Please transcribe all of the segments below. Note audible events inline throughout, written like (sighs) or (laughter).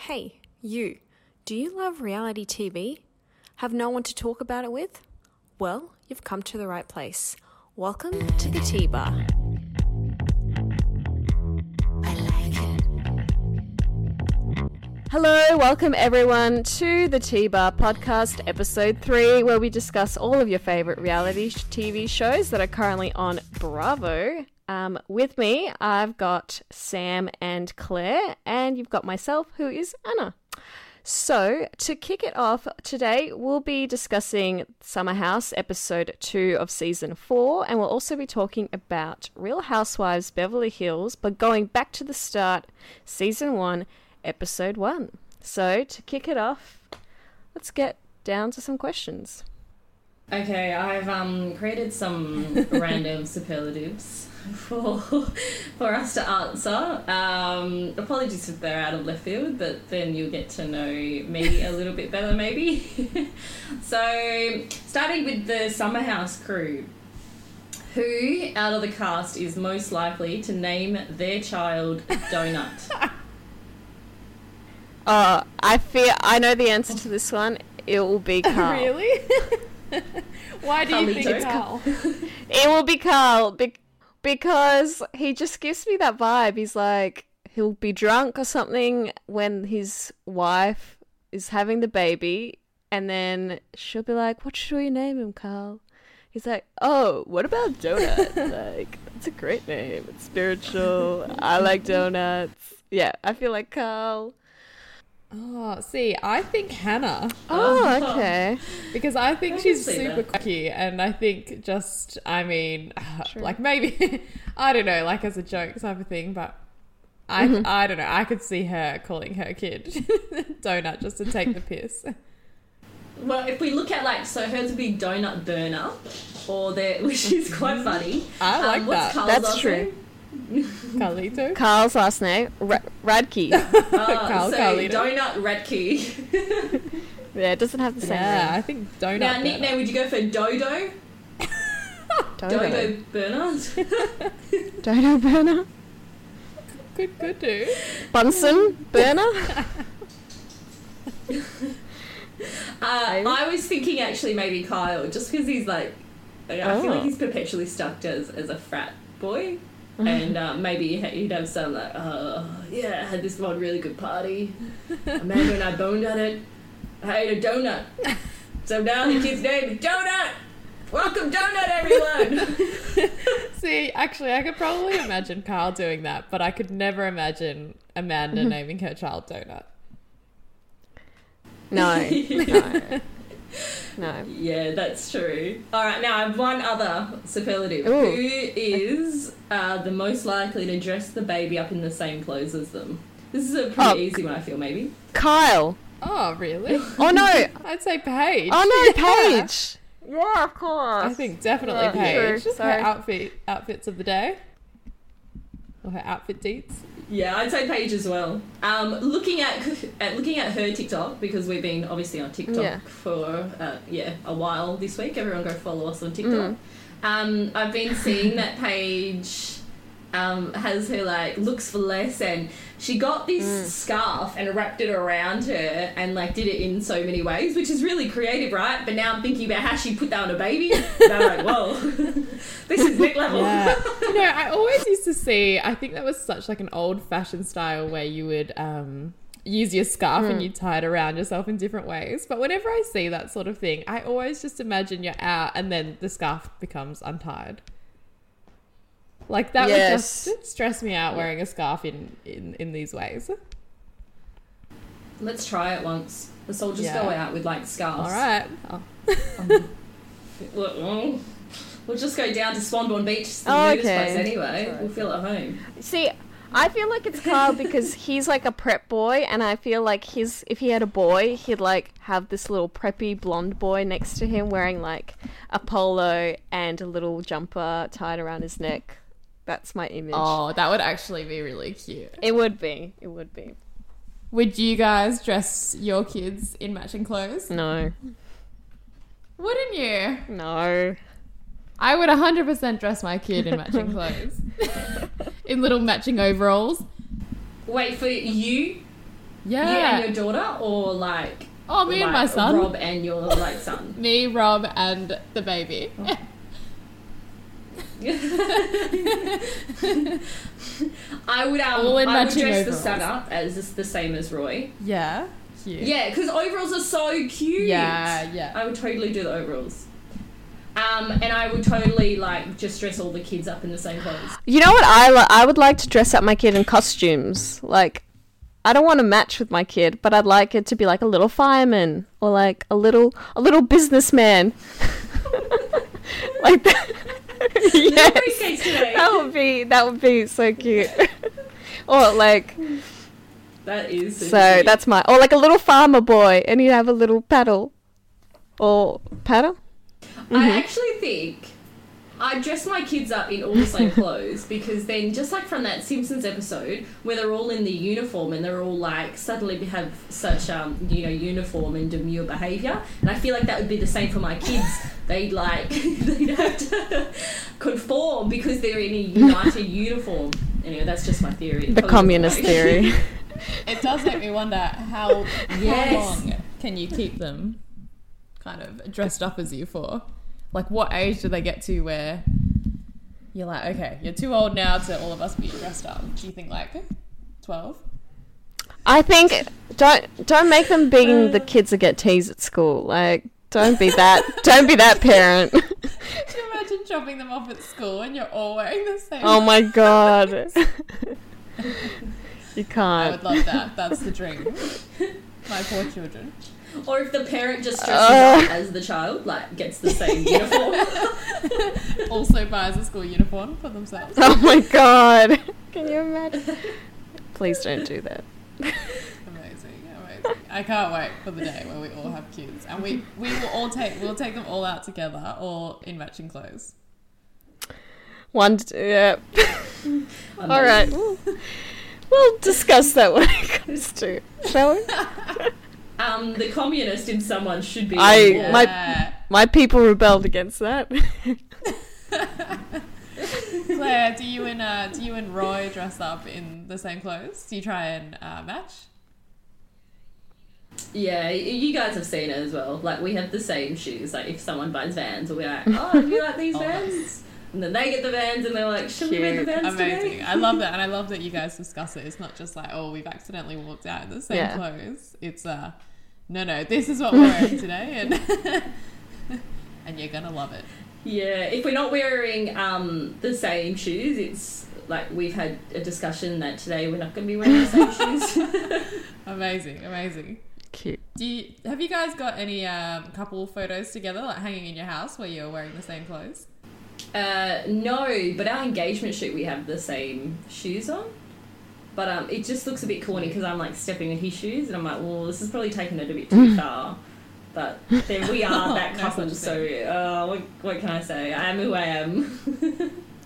Hey, you. Do you love reality TV? Have no one to talk about it with? Well, you've come to the right place. Welcome to the T Bar. Hello, welcome everyone to the T Bar podcast, episode three, where we discuss all of your favorite reality TV shows that are currently on Bravo. Um, with me, I've got Sam and Claire, and you've got myself, who is Anna. So, to kick it off, today we'll be discussing Summer House episode 2 of season 4, and we'll also be talking about Real Housewives Beverly Hills, but going back to the start, season 1, episode 1. So, to kick it off, let's get down to some questions. Okay, I've um created some (laughs) random superlatives for (laughs) for us to answer. Um, apologies if they're out of left field, but then you'll get to know me (laughs) a little bit better, maybe. (laughs) so, starting with the Summer House crew, who out of the cast is most likely to name their child Donut? Uh, I fear I know the answer to this one. It will be Carl. really? Why do you think it's Carl? It will be Carl be- because he just gives me that vibe. He's like he'll be drunk or something when his wife is having the baby, and then she'll be like, "What should we name him, Carl?" He's like, "Oh, what about Donut? (laughs) like, that's a great name. It's spiritual. I like donuts." Yeah, I feel like Carl. Oh, see, I think Hannah Oh, okay. (laughs) because I think I she's super that. quirky, and I think just, I mean, (sighs) True. like maybe (laughs) I don't know, like as a joke type of thing, but I Mm-hmm. I don't know. I could see her calling her kid (laughs) Donut just to take the piss. Well, if we look at like so, hers would be Donut Berner, or there, which is quite funny. I like um, what's that. Carl's That's last true. name? (laughs) Carlito. Carl's last name Ra- Radke. Uh, (laughs) Carl so Carlito. Donut Radke. (laughs) yeah, it doesn't have the same Yeah, ring. I think Donut. now, better. nickname would you go for Dodo? Dodo. Dodo Bernard. Dodo burner. Good, good do. Bunsen burner. Uh, I was thinking actually maybe Kyle, just because he's like, I feel Oh. like he's perpetually stuck as as a frat boy. Mm-hmm. And uh, maybe he'd have some like, oh, yeah, I had this one really good party. Amanda and I boned at it. I ate a donut. (laughs) So now the kid's name is Donut. Welcome, Donut, everyone. (laughs) See, actually, I could probably imagine Carl doing that, but I could never imagine Amanda mm-hmm. naming her child Donut. No, (laughs) no, (laughs) no. yeah, that's true. All right, now I have one other superlative. Ooh. Who is uh, the most likely to dress the baby up in the same clothes as them? This is a pretty Oh. easy one, I feel, maybe. Kyle. Oh, really? (laughs) Oh no. (laughs) I'd say Paige. Oh no, Yeah. Paige. Yeah, of course. I think definitely Yeah, Paige. true, Her outfit outfits of the day. Or her outfit deets. Yeah, I'd say Paige as well. Um, looking at, (laughs) at looking at her TikTok because we've been obviously on TikTok Yeah. for uh, yeah a while this week. Everyone go follow us on TikTok. Mm. Um, I've been seeing that Paige um, has her like looks for less, and she got this Mm. scarf and wrapped it around her and like did it in so many ways, which is really creative, right? But now I'm thinking about how she put that on a baby. (laughs) and I'm like, whoa, (laughs) this is next level. Yeah. (laughs) you know, I always used to see I think that was such like an old fashioned style where you would um use your scarf and you tie it around yourself in different ways. But whenever I see that sort of thing, I always just imagine you're out and then the scarf becomes untied. Like that Yes. would just stress me out wearing a scarf in, in, in these ways. Let's try it once. Let's all just Yeah. go out with like scarves. All right. Oh. (laughs) Look, oh, We'll just go down to Swanbourne Beach, the Oh, nudist okay. place anyway. That's. We'll feel at home. See, I feel like it's Carl (laughs) because he's like a prep boy, and I feel like his if he had a boy, he'd like have this little preppy blonde boy next to him wearing like a polo and a little jumper tied around his neck. That's my image. oh, that would actually be really cute. It would be. It would be. Would you guys dress your kids in matching clothes? No. Wouldn't you? No. I would 100% dress my kid in matching clothes. (laughs) in little matching overalls. Wait for you. Yeah. You and your daughter, or like oh, me and my son. Rob and your like son. (laughs) Me, Rob, and the baby. Oh. I would um, All in I would matching dress the overalls. son up as the same as Roy. yeah. Cute. Yeah, because overalls are so cute. Yeah, yeah. I would totally do the overalls. Um, and I would totally like just dress all the kids up in the same clothes. You know what I li- I would like to dress up my kid in costumes. Like I don't want to match with my kid, but I'd like it to be like a little fireman or like a little a little businessman. (laughs) like that. (laughs) Yes. That would be that would be so cute. (laughs) or like That is so cute. that's my or like a little farmer boy and he'd have a little paddle. Or paddle? Mm-hmm. I actually think I dress my kids up in all the same (laughs) clothes because then, just like from that Simpsons episode where they're all in the uniform and they're all like suddenly have such um you know uniform and demure behavior, and I feel like that would be the same for my kids. (laughs) They'd like (laughs) they'd have to conform because they're in a united uniform. Anyway, that's just my theory. The Probably communist right. theory. It does make me wonder how, Yes. how long can you keep them kind of dressed up as you for? Like, what age do they get to where you're like, okay, you're too old now to all of us be dressed up? Do you think like 12? I think don't don't make them being the kids that get teased at school. Like don't be that (laughs) don't be that parent. Can you imagine dropping them off at school and you're all wearing the same? oh my god. (laughs) you can't. I would love that. That's the dream. My poor children. (laughs) Or if the parent just dresses Uh. up as the child, like gets the same (laughs) uniform. (laughs) Also buys a school uniform for themselves. Oh my god. Can you imagine? Please don't do that. Amazing, amazing. I can't wait for the day where we all have kids and we, we will all take we'll take them all out together, all in matching clothes. One yeah. all right. We'll, we'll discuss that when it comes to, shall we? Um, the communist in someone should be. I- on board. My- My people rebelled against that. (laughs) Claire, do you and uh, do you and Roy dress up in the same clothes? Do you try and uh, match? yeah, you guys have seen it as well. Like we have the same shoes. Like if someone buys Vans, we're like, (laughs) "Oh, do you like these Oh, Vans?" And then they get the Vans, and they're like, "Should we wear the Cute. Vans Amazing. today?" I love that, and I love that you guys discuss it. It's not just like, oh, we've accidentally walked out in the same Yeah. clothes. It's uh, no, no, this is what we're wearing (laughs) today, and (laughs) and you're gonna love it. Yeah, if we're not wearing um, the same shoes, it's like we've had a discussion that today we're not going to be wearing the same shoes. (laughs) Amazing, amazing. Cute. Do you, have you guys got any um, couple photos together, like hanging in your house, where you're wearing the same clothes? Uh, no, but our engagement shoot we have the same shoes on. But um, it just looks a bit corny because I'm like stepping in his shoes, and I'm like, well, this is probably taking it a bit too (laughs) far. But then we are (laughs) that No couple, such so uh, what, what can I say? I am who I am.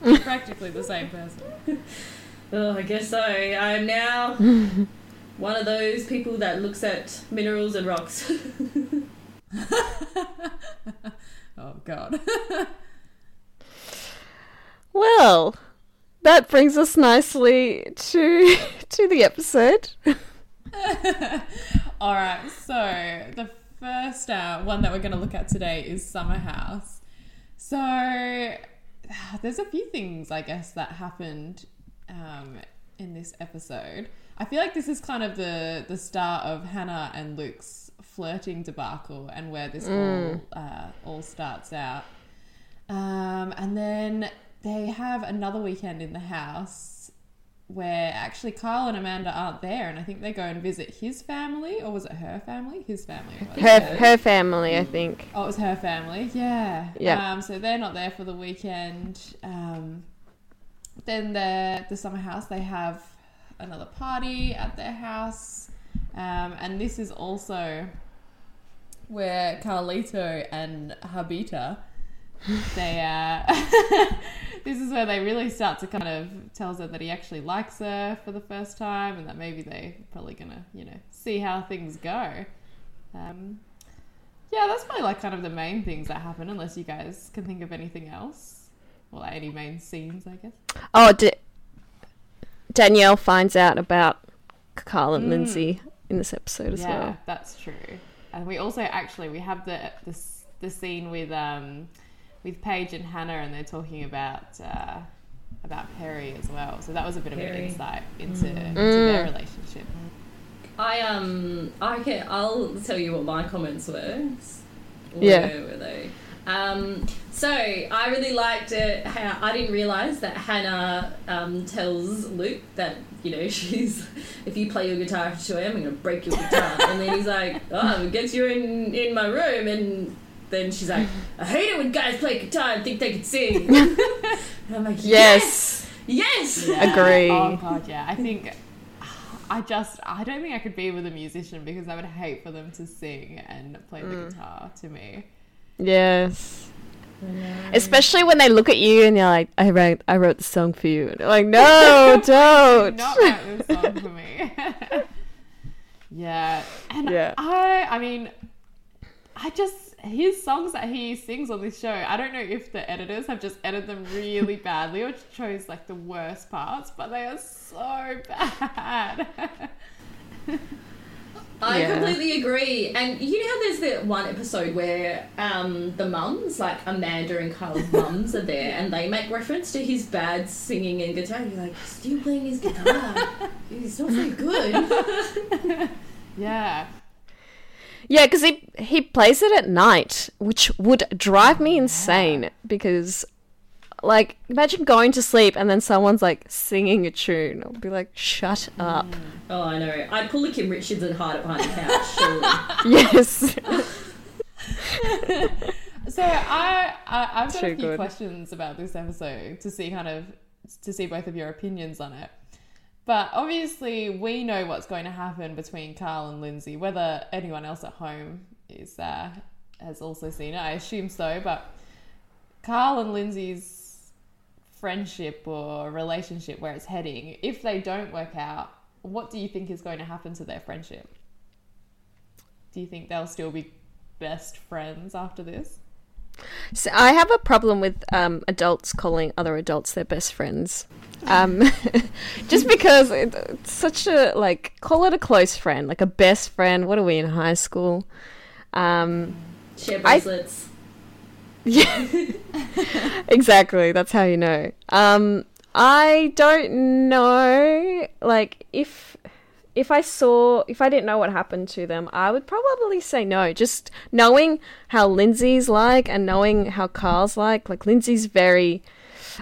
(laughs) Practically the same person. oh, I guess so. I am now one of those people that looks at minerals and rocks. oh God. Well, that brings us nicely to (laughs) to the episode. (laughs) All right, so the first uh, one that we're going to look at today is Summer House. So there's a few things, I guess, that happened um, in this episode. I feel like this is kind of the the start of Hannah and Luke's flirting debacle, and where this all uh, all starts out. Um, and then they have another weekend in the house where actually Kyle and Amanda aren't there, and I think they go and visit his family, or was it her family? His family. Her her family, I think. Oh, it was her family. Yeah. Yeah. Um, so they're not there for the weekend. Um, then the the summer house they have another party at their house, um, and this is also where Carlito and Habita they uh (laughs) this is where they really start to kind of tells her that he actually likes her for the first time and that maybe they're probably gonna you know see how things go um yeah that's probably like kind of the main things that happen unless you guys can think of anything else or like any main scenes i guess Oh, D- Danielle finds out about Carl and Lindsay in this episode as yeah, well. Yeah, that's true. And we also actually we have the the, the scene with um with Paige and Hannah, and they're talking about uh, about Perry as well. So that was a bit of an insight into, into Mm. their relationship. I um I can I'll tell you what my comments were. Where Yeah. were they? Um, so I really liked it. How I didn't realize that Hannah um, tells Luke that you know (laughs) she's if you play your guitar to him, I'm gonna break your guitar. and then he's like, oh, it gets you in in my room, and then she's like, I hate it when guys play guitar and think they can sing. (laughs) and I'm like, yes, Yes. yes. Agree. Oh god, yeah. I think I just I don't think I could be with a musician because I would hate for them to sing and play the Mm. guitar to me. Yes. Especially when they look at you and you're like, I wrote I wrote the song for you. And they're like, no, Do (laughs) don't. not write this (laughs) song for me. yeah. And Yeah. I I mean I just his songs that he sings on this show, I don't know if the editors have just edited them really (laughs) badly or chose like the worst parts, but they are so bad. (laughs) I Yeah. completely agree. And you know how there's that one episode where um, the mums, like Amanda and Carl's (laughs) mums, are there and they make reference to his bad singing and guitar. You're like, still playing his guitar. He's not very good. yeah. Yeah, because he he plays it at night, which would drive me insane. Because, like, imagine going to sleep and then someone's like singing a tune. I'll be like, shut mm. up. oh, I know. I'd pull a Kim Richards and hide it behind the couch. Surely. (laughs) (laughs) Yes. (laughs) So I, I I've got Too a few good. questions about this episode to see kind of to see both of your opinions on it. But obviously, we know what's going to happen between Carl and Lindsay. Whether anyone else at home is uh, has also seen it, I assume so. But Carl and Lindsay's friendship or relationship, where it's heading, if they don't work out, what do you think is going to happen to their friendship? Do you think they'll still be best friends after this? So I have a problem with um, adults calling other adults their best friends. Um, (laughs) just because it, it's such a like call it a close friend, like a best friend. What are we in high school? Um, Share bracelets. (laughs) yeah, exactly. That's how you know. Um, I don't know. Like if if I saw if I didn't know what happened to them, I would probably say no. Just knowing how Lindsay's like and knowing how Carl's like. Like Lindsay's very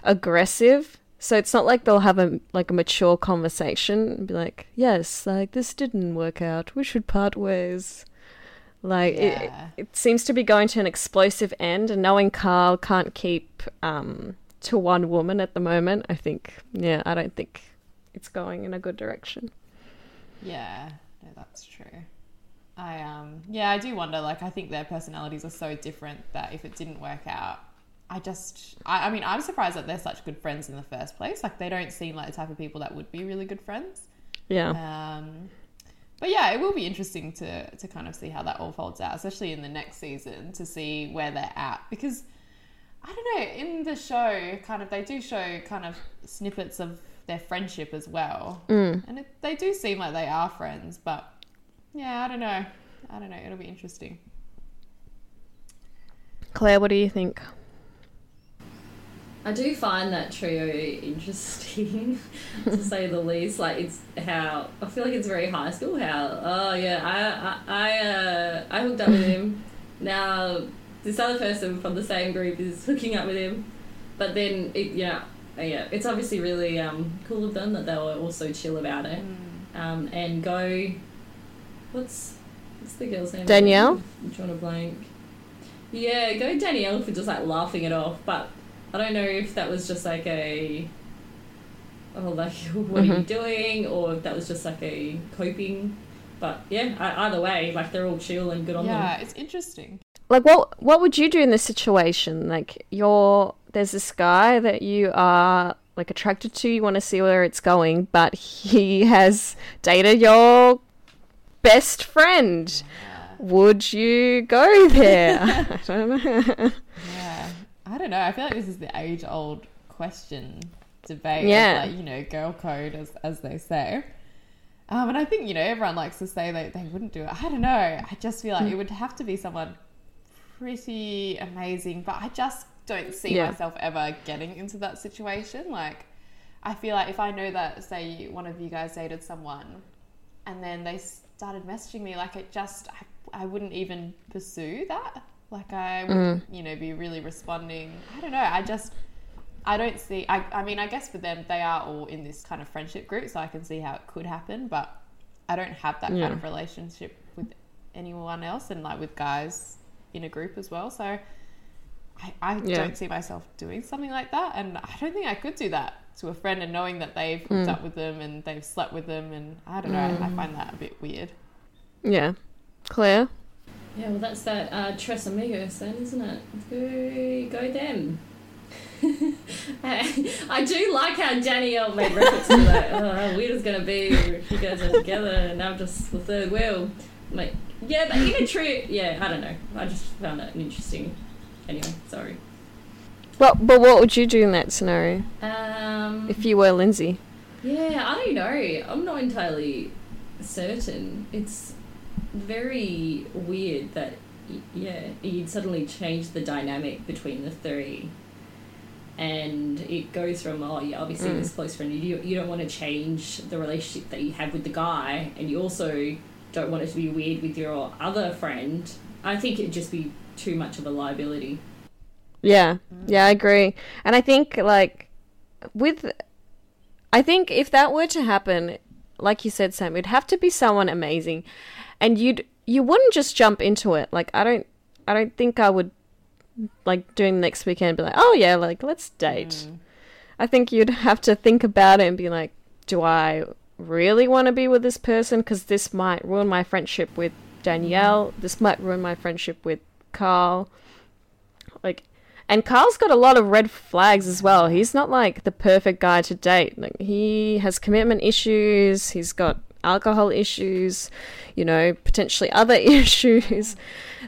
aggressive. So it's not like they'll have a like a mature conversation and be like, "Yes, like this didn't work out. We should part ways." Like it, it seems to be going to an explosive end, and knowing Carl can't keep um, to one woman at the moment, I think, yeah, I don't think it's going in a good direction. Yeah, no, that's true. I um yeah, I do wonder. Like, I think their personalities are so different that if it didn't work out, I just I, I mean I'm surprised that they're such good friends in the first place. Like, they don't seem like the type of people that would be really good friends. Yeah, Um, but yeah, it will be interesting to to kind of see how that all folds out, especially in the next season to see where they're at because. I don't know. In the show, kind of, they do show kind of snippets of their friendship as well, Mm. and it, they do seem like they are friends. But yeah, I don't know. I don't know. It'll be interesting. Claire, what do you think? I do find that trio interesting, (laughs) to say the least. Like it's how I feel like it's very high school. How oh yeah, I I I, uh, I hooked up with him. Now this other person from the same group is hooking up with him, but then it yeah uh, yeah it's obviously really um, cool of them that they were also chill about it um, and go. What's what's the girl's name? Danielle? I'm drawing a blank. Yeah, go Danielle for just like laughing it off, but I don't know if that was just like a oh like (laughs) what are you Mhm. doing or if that was just like a coping. But yeah, either way, like they're all chill and good on Yeah, them. it's interesting. Like, what what would you do in this situation? Like, you're there's this guy that you are like attracted to. You want to see where it's going, but he has dated your best friend. Would you go there? (laughs) (laughs) I don't know. Yeah, I don't know. I feel like this is the age old question debate. Yeah. like, you know, girl code as as they say. Um, and I think you know everyone likes to say that they wouldn't do it. I don't know. I just feel like it would have to be someone pretty amazing, but I just don't see Yeah. myself ever getting into that situation. Like, I feel like if I know that, say, one of you guys dated someone, and then they started messaging me, like it just, I, I wouldn't even pursue that. Like I would, mm. you know, be really responding. I don't know. I just, I don't see. I, I mean, I guess for them, they are all in this kind of friendship group, so I can see how it could happen. But I don't have that Yeah. kind of relationship with anyone else, and like with guys in a group as well. So I, I Yeah. don't see myself doing something like that, and I don't think I could do that to a friend and knowing that they've hooked up with them and they've slept with them, and I don't know. I find that a bit weird. Yeah. Claire? Yeah, well, that's that uh, Tres Amigos then, isn't it? Go, go them. I, (laughs) I do like how Danielle made reference to that. (laughs) Oh, how weird it's going to be if you guys are together and I'm just the third wheel. I'm like, yeah, but in a true, yeah, I don't know. I just found that interesting. Anyway, sorry. Well, but what would you do in that scenario Um, if you were Lindsay? Yeah, I don't know. I'm not entirely certain. It's very weird that, yeah, you'd suddenly change the dynamic between the three. And it goes from, oh, yeah, obviously Mm. this close friend, you, you don't want to change the relationship that you have with the guy, and you also don't want it to be weird with your other friend. I think it'd just be too much of a liability. Yeah, mm. yeah, I agree. And I think like with, I think if that were to happen, like you said, Sam, it'd have to be someone amazing, and you'd you wouldn't just jump into it. Like I don't, I don't think I would like doing the next weekend be like, oh yeah, like let's date. Mm. I think you'd have to think about it and be like, do I really want to be with this person? Because this might ruin my friendship with Danielle. Mm. This might ruin my friendship with Carl. Like, and Carl's got a lot of red flags as well. He's not like the perfect guy to date. Like, he has commitment issues. He's got alcohol issues. You know, potentially other (laughs) issues.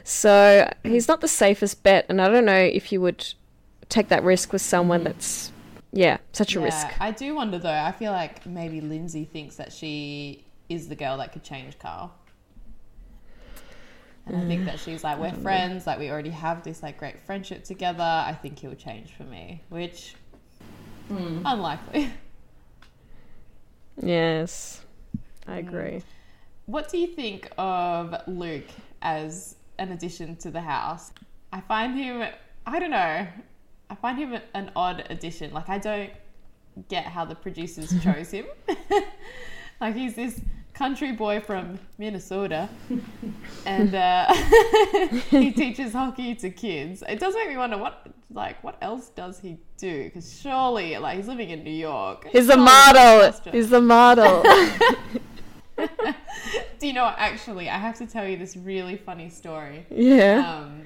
So he's not the safest bet. And I don't know if you would take that risk with someone mm. that's, yeah, such a yeah, risk. I do wonder though. I feel like maybe Lindsay thinks that she is the girl that could change Carl. And I think that she's like, we're mm-hmm. friends, like we already have this like great friendship together. I think he'll change for me, which hmm. unlikely. (laughs) Yes, I hmm. agree. What do you think of Luke as an addition to the house? I find him, I don't know, I find him an odd addition. Like, I don't get how the producers (laughs) chose him. (laughs) like, he's this country boy from Minnesota and uh, (laughs) he teaches hockey to kids. It does make me wonder what, like, what else does he do? Because surely, like, he's living in New York. He's a model. He's a model. (laughs) (laughs) Do you know what? Actually, I have to tell you this really funny story yeah. um,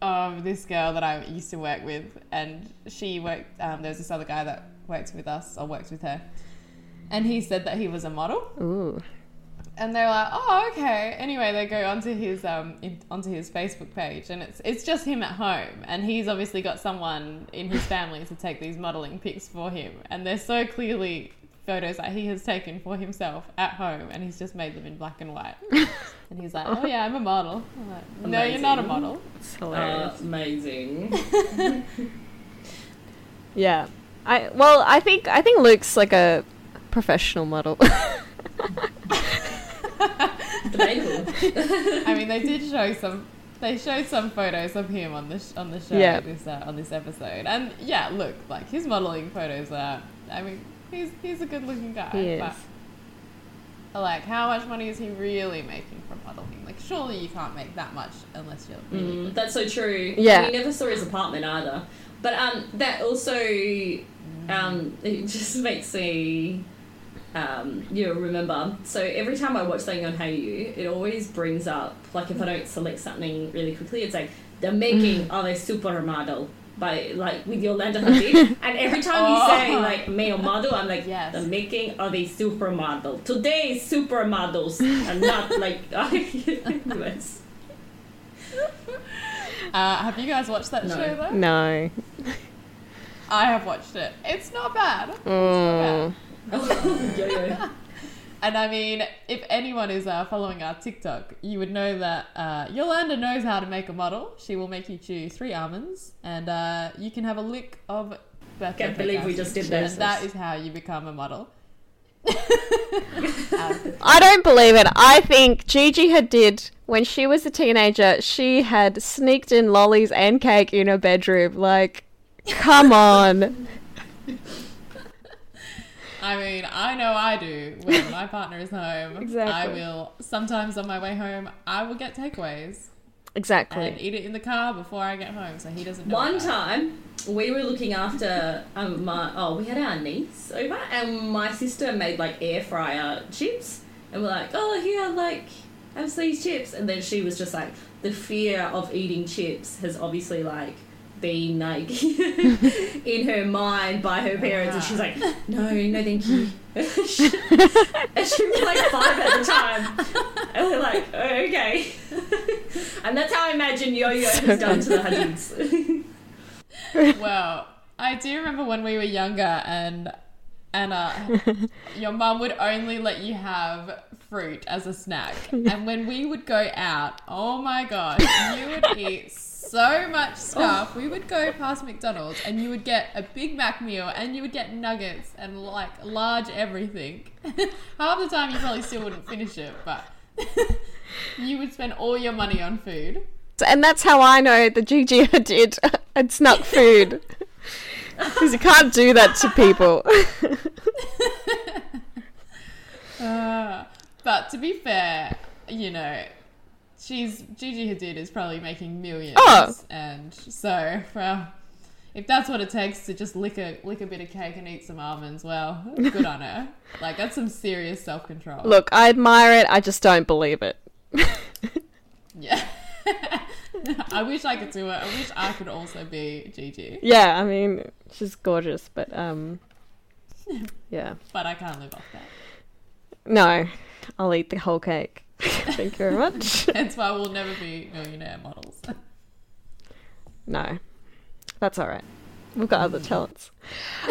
of this girl that I used to work with, and she worked. Um, there was this other guy that worked with us or worked with her, and he said that he was a model, Ooh. and they're like, "Oh, okay." Anyway, they go onto his um in, onto his Facebook page, and it's it's just him at home, and he's obviously got someone in his family to take these modeling pics for him, and they're so clearly photos that he has taken for himself at home, and he's just made them in black and white. (laughs) and he's like, "Oh yeah, I'm a model." I'm like, no, you're not a Amazing. model. It's hilarious. Uh, amazing. (laughs) yeah. I well, I think I think Luke's like a professional model. (laughs) Debatable. (laughs) I mean, they did show some. They showed some photos of him on the sh- on the show Yeah. this uh, on this episode, and yeah, look, like his modeling photos are. I mean, he's he's a good looking guy. He but, like, how much money is he really making from modeling? Like, surely you can't make that much unless you're really Mm, good. that's so true. Yeah. We never saw his apartment either. But um, that also um, it just (laughs) makes me um, you know, remember. So every time I watch something on Hayu, it always brings up like if I don't select something really quickly, it's like the making of a supermodel by like with Yolanda Hadid. (laughs) and every time you say Oh. like male model, I'm like Yes. the making of a supermodel. Today's supermodels are not (laughs) like (laughs) US. Uh, have you guys watched that No. show though? no. I have watched it. It's not bad. Mm. Oh, yeah, yeah. (laughs) And I mean, if anyone is uh, following our TikTok, you would know that uh, Yolanda knows how to make a model. She will make you chew three almonds, and uh, you can have a lick of birthday Can't believe cake we just did And this. that is how you become a model. (laughs) I don't believe it. I think Gigi Hadid when she was a teenager, she had sneaked in lollies and cake in her bedroom. Like, come on. (laughs) I mean, I know I do. When my (laughs) partner is home, Exactly. I will sometimes on my way home, I will get takeaways Exactly. and Exactly. eat it in the car before I get home, so he doesn't know. One about it. time, we were looking after um, my oh, we had our niece over, and my sister made like air fryer chips, and we're like, oh, here, like, have these chips, and then she was just like, the fear of eating chips has obviously like been like (laughs) in her mind by her parents, and she's like, no, no, thank you. (laughs) and she was like five at the time, and we're like, oh, okay. (laughs) and that's how I imagine Yo-Yo has done to the Hadids. Well, I do remember when we were younger and Anna, your mum would only let you have fruit as a snack. And when we would go out, oh my god, you would eat so much stuff. We would go past McDonald's and you would get a Big Mac meal and you would get nuggets and like large everything. (laughs) Half the time you probably still wouldn't finish it, but (laughs) you would spend all your money on food. And that's how I know the Gigi (laughs) Hadid had snuck food. Because you can't do that to people. Uh, but to be fair, you know, she's Gigi Hadid is probably making millions, Oh. and so well, if that's what it takes to just lick a lick a bit of cake and eat some almonds, well, good on her. (laughs) Like that's some serious self control. Look, I admire it, I just don't believe it. (laughs) yeah. (laughs) I wish I could do it. I wish I could also be Gigi, Yeah, I mean, she's gorgeous, but um, yeah. but I can't live off that. No, I'll eat the whole cake. (laughs) Thank you very much. (laughs) That's why we'll never be millionaire models. (laughs) No, that's all right. We've got other talents.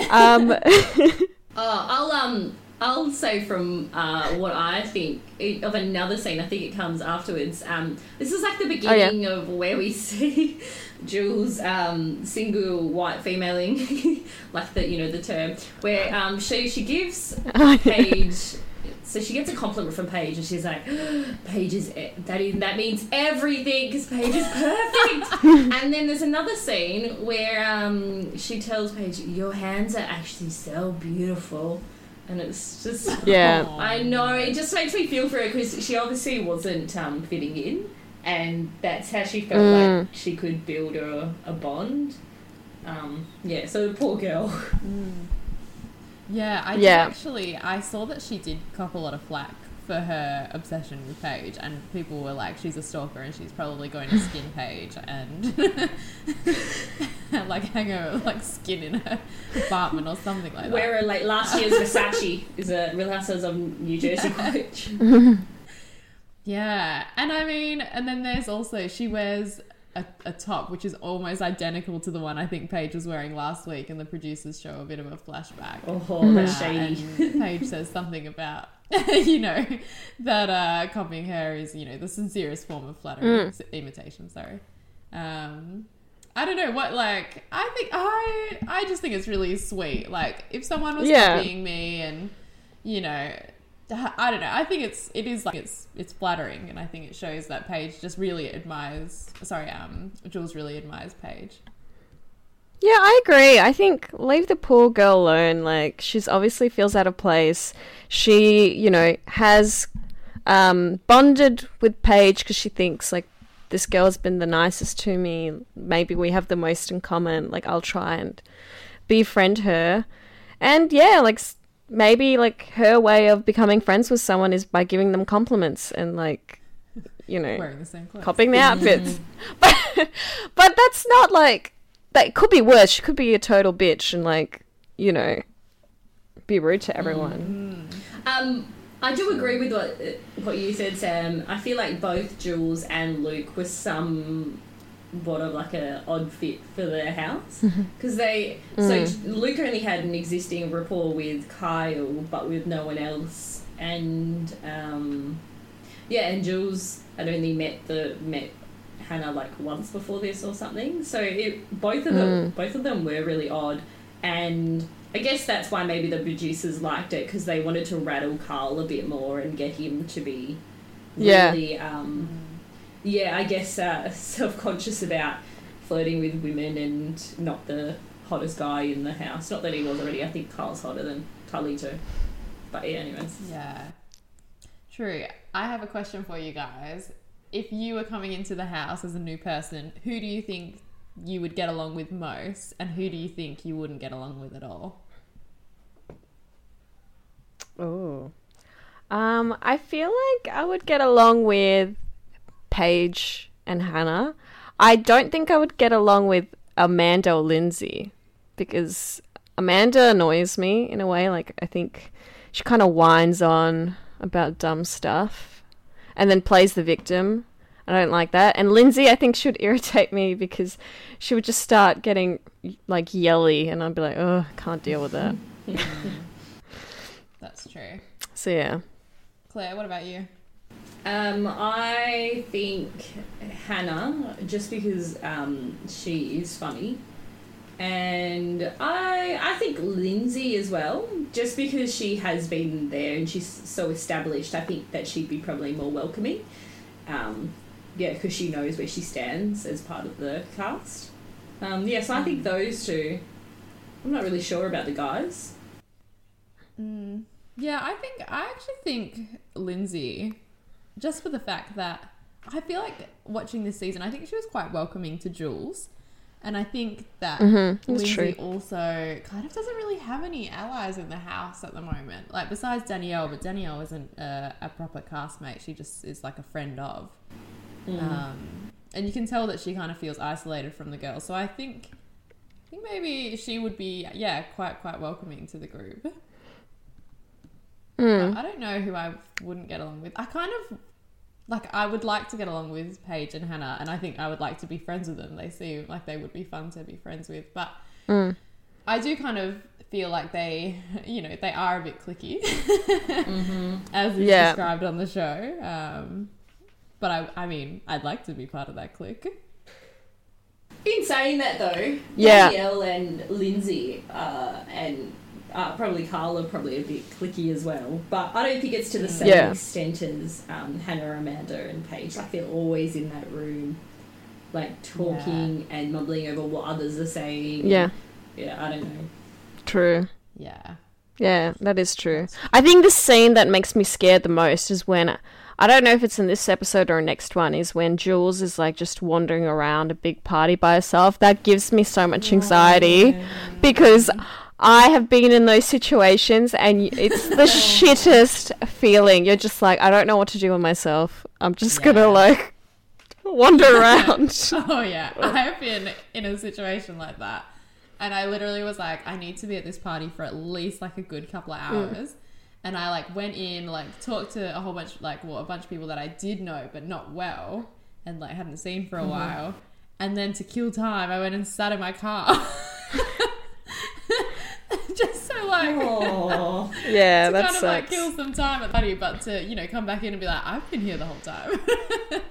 Um, Oh, I'll um, I'll say from uh, what I think it, of another scene. I think it comes afterwards. Um, this is like the Oh, yeah. beginning of where we see Jules um, single white femaling, like the you know the term where um, she she gives Paige. So she gets a compliment from Paige, and she's like, (gasps) "Paige is e- that is that means everything because Paige is perfect." (laughs) and then there's another scene where um, she tells Paige, "Your hands are actually so beautiful," and it's just yeah. (laughs) I know it just makes me feel for her because she obviously wasn't um, fitting in, and that's how she felt Mm. like she could build a, a bond. Um, yeah, so poor girl. Yeah, I Yeah. did actually. I saw that she did cop a lot of flack for her obsession with Paige, and people were like, "She's a stalker, and she's probably going to skin (laughs) Paige and (laughs) like hang her like skin in her apartment or something like that." Wear a like last year's Versace is a Real Housewives of New Jersey (laughs) coach. Yeah, and I mean, and then there's also she wears a, a top which is almost identical to the one I think Paige was wearing last week, and the producers show a bit of a flashback. Oh, that's Uh, shady. and (laughs) Paige says something about, (laughs) you know, that uh, copying her is, you know, the sincerest form of flattery, s- imitation. Sorry. Um, I don't know what like. I think I I just think it's really sweet. Like if someone was Yeah. copying me, and you know, I don't know. I think it's it is like it's it's flattering, and I think it shows that Paige just really admires. Sorry, um, Jules really admires Paige. Yeah, I agree. I think leave the poor girl alone. Like she's obviously feels out of place. She, you know, has um, bonded with Paige because she thinks like this girl's been the nicest to me. Maybe we have the most in common. Like I'll try and befriend her. And yeah, like maybe like her way of becoming friends with someone is by giving them compliments and like you know Wearing the same clothes. copying the outfits. (laughs) but but that's not like that could be worse. She could be a total bitch and like, you know, be rude to everyone. Um, I do agree with what what you said, Sam. I feel like both Jules and Luke were somewhat of like a odd fit for their house (laughs) because they. So Luke only had an existing rapport with Kyle, but with no one else. and um, yeah, and Jules had only met the met Hannah like once before this or something. So it, both of them both of them were really odd, and I guess that's why maybe the producers liked it because they wanted to rattle Carl a bit more and get him to be Yeah. really um, yeah, I guess uh, (laughs) self conscious about flirting with women and not the hottest guy in the house. Not that he was already. I think Carl's hotter than Carlito. But yeah, anyways. Yeah. True. I have a question for you guys. If you were coming into the house as a new person, who do you think you would get along with most, and who do you think you wouldn't get along with at all? Oh. Um, I feel like I would get along with Paige and Hannah. I don't think I would get along with Amanda or Lindsay because Amanda annoys me in a way. Like, I think she kind of whines on about dumb stuff and then plays the victim. I don't like that. And Lindsay, I think, should irritate me because she would just start getting like yelly, and I'd be like, oh, can't deal with that. (laughs) That's true. So, yeah. Claire, what about you? Um, I think Hannah, just because um, she is funny, and I I think Lindsay as well, just because she has been there and she's so established. I think that she'd be probably more welcoming. Um, yeah, because she knows where she stands as part of the cast. Um, yeah, so I think those two. I'm not really sure about the guys. Mm. Yeah, I think I actually think Lindsay, just for the fact that I feel like watching this season, I think she was quite welcoming to Jules, and I think that Mhm, Lindsay true. also kind of doesn't really have any allies in the house at the moment. Like besides Danielle, but Danielle isn't a, a proper castmate; she just is like a friend of. Um, and you can tell that she kind of feels isolated from the girls. So I think, I think maybe she would be, yeah, quite quite welcoming to the group. Mm. I don't know who I wouldn't get along with. I kind of like I would like to get along with Paige and Hannah, and I think I would like to be friends with them. They seem like they would be fun to be friends with, but Mm. I do kind of feel like they, (laughs) you know, they are a bit clicky, (laughs) as is Yeah. described on the show. Um, but I, I mean, I'd like to be part of that clique. In saying that though, Yeah. Danielle and Lindsay uh, and uh, probably Carla, probably a bit clicky as well. But I don't think it's to the same Yeah. extent as um, Hannah, Amanda, and Paige. Like they're always in that room, like talking and mumbling over what others are saying. Yeah, yeah. I don't know. true. Yeah. Yeah, that is true. I think the scene that makes me scared the most is when I don't know if it's in this episode or next one is when Jules is like just wandering around a big party by herself. That gives me so much anxiety because I have been in those situations and it's the (laughs) shittest feeling. You're just like I don't know what to do with myself. I'm just Yeah. gonna like wander (laughs) around. Oh yeah, I've been in a situation like that, and I literally was like, I need to be at this party for at least like a good couple of mm. hours, and I like went in, like talked to a whole bunch, like well, a bunch of people that I did know but not well, and like hadn't seen for a mm-hmm. while, and then to kill time, I went and sat in my car. (laughs) Just so like (laughs) Oh, yeah, to that kind of like kill some time at the party, but to you know come back in and be like, I've been here the whole time. (laughs)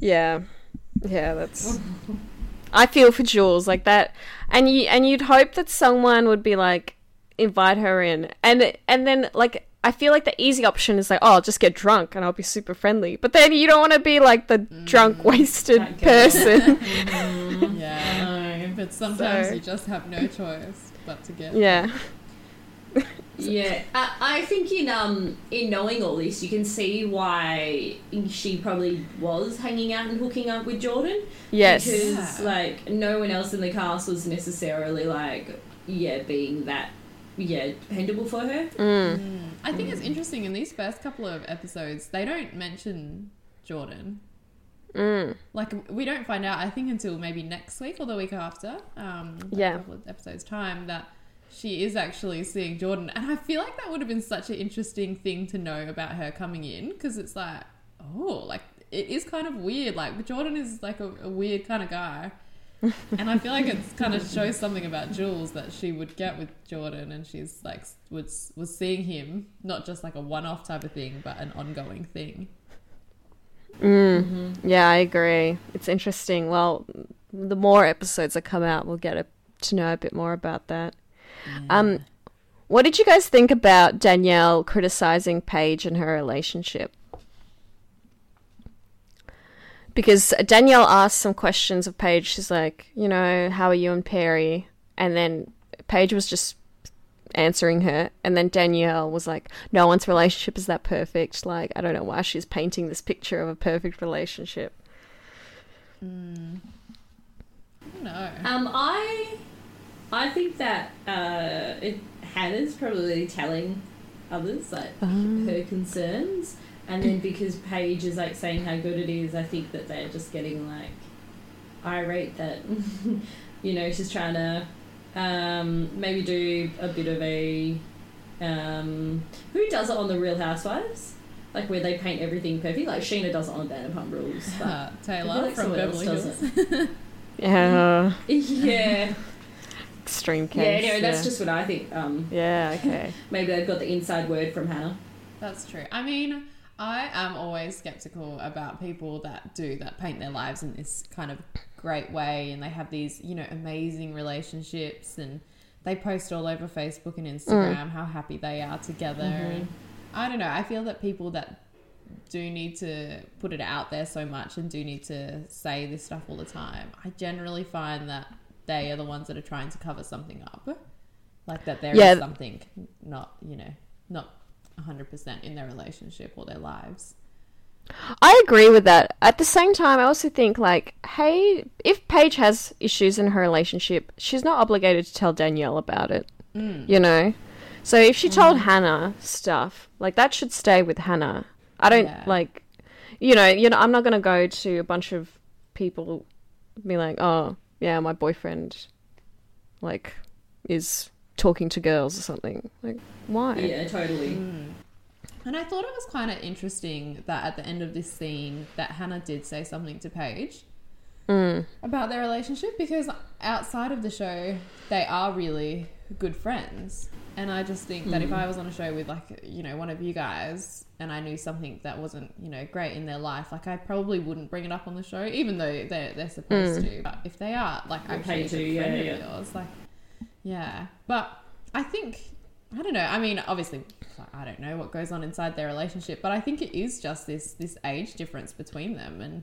Yeah, yeah, that's. I feel for Jules like that, and you and you'd hope that someone would be like invite her in, and and then like I feel like the easy option is like oh I'll just get drunk and I'll be super friendly, but then you don't want to be like the mm. drunk wasted person. (laughs) Mm, yeah, no. but sometimes So- you just have no choice but to get. yeah, (laughs) Yeah, I, I think in um in knowing all this, you can see why she probably was hanging out and hooking up with Jordan. yes, because Yeah. like no one else in the cast was necessarily like yeah being that yeah dependable for her. mm. Mm. I think it's interesting in these first couple of episodes, they don't mention Jordan. Mm. Like we don't find out, I think, until maybe next week or the week after. Um, like Yeah. a couple of episodes time that she is actually seeing Jordan, and I feel like that would have been such an interesting thing to know about her coming in because it's like, oh, like it is kind of weird. Like Jordan is like a, a weird kind of guy. (laughs) and I feel like it kind of shows something about Jules that she would get with Jordan, and she's like was was seeing him not just like a one-off type of thing, but an ongoing thing. Mm. Yeah, I agree. It's interesting. Well, the more episodes that come out, we'll get a, to know a bit more about that. Um, what did you guys think about Danielle criticizing Paige and her relationship? Because Danielle asked some questions of Paige. She's like, you know, how are you and Perry? And then Paige was just answering her. And then Danielle was like, no one's relationship is that perfect. Like, I don't know why she's painting this picture of a perfect relationship. Mm. I don't know. Um, I, I think that uh, it, Hannah's probably telling others like her concerns, and then because Paige is like saying how good it is, I think that they're just getting like irate that (laughs) you know she's trying to um, maybe do a bit of a um, who does it on the Real Housewives. Like where they paint everything perfect, like Scheana does it on Vanderpump Rules. But (laughs) Uh, I Taylor feel like from Beverly Hills. (laughs) Yeah, yeah, extreme case. yeah. Anyway, that's just what I think. Um, Yeah, okay. (laughs) maybe they've got the inside word from Hannah. That's true. I mean, I am always skeptical about people that do that paint their lives in this kind of great way and they have these, you know, amazing relationships and they post all over Facebook and Instagram how happy they are together and I don't know, I feel that people that do need to put it out there so much and do need to say this stuff all the time, I generally find that they are the ones that are trying to cover something up. Like that there is Yeah. something not, you know, not 100% in their relationship or their lives. I agree with that. At the same time, I also think like, hey, if Paige has issues in her relationship, she's not obligated to tell Danielle about it. Mm. You know. So if she told mm. Hannah stuff, like that should stay with Hannah. I don't Yeah. like, you know, you know, I'm not gonna go to a bunch of people, be like, oh yeah, my boyfriend, like, is talking to girls or something. Like, why? Yeah, totally. And I thought it was kind of interesting that at the end of this scene that Hannah did say something to Paige Mm. about their relationship because outside of the show they are really good friends. And I just think that if hmm. I was on a show with like you know one of you guys and I knew something that wasn't you know great in their life, like I probably wouldn't bring it up on the show, even though they're they're supposed hmm. to. But if they are like actually a to, good yeah, friend yeah. of yours, like yeah. But I think I don't know. I mean, obviously, I don't know what goes on inside their relationship, but I think it is just this this age difference between them, and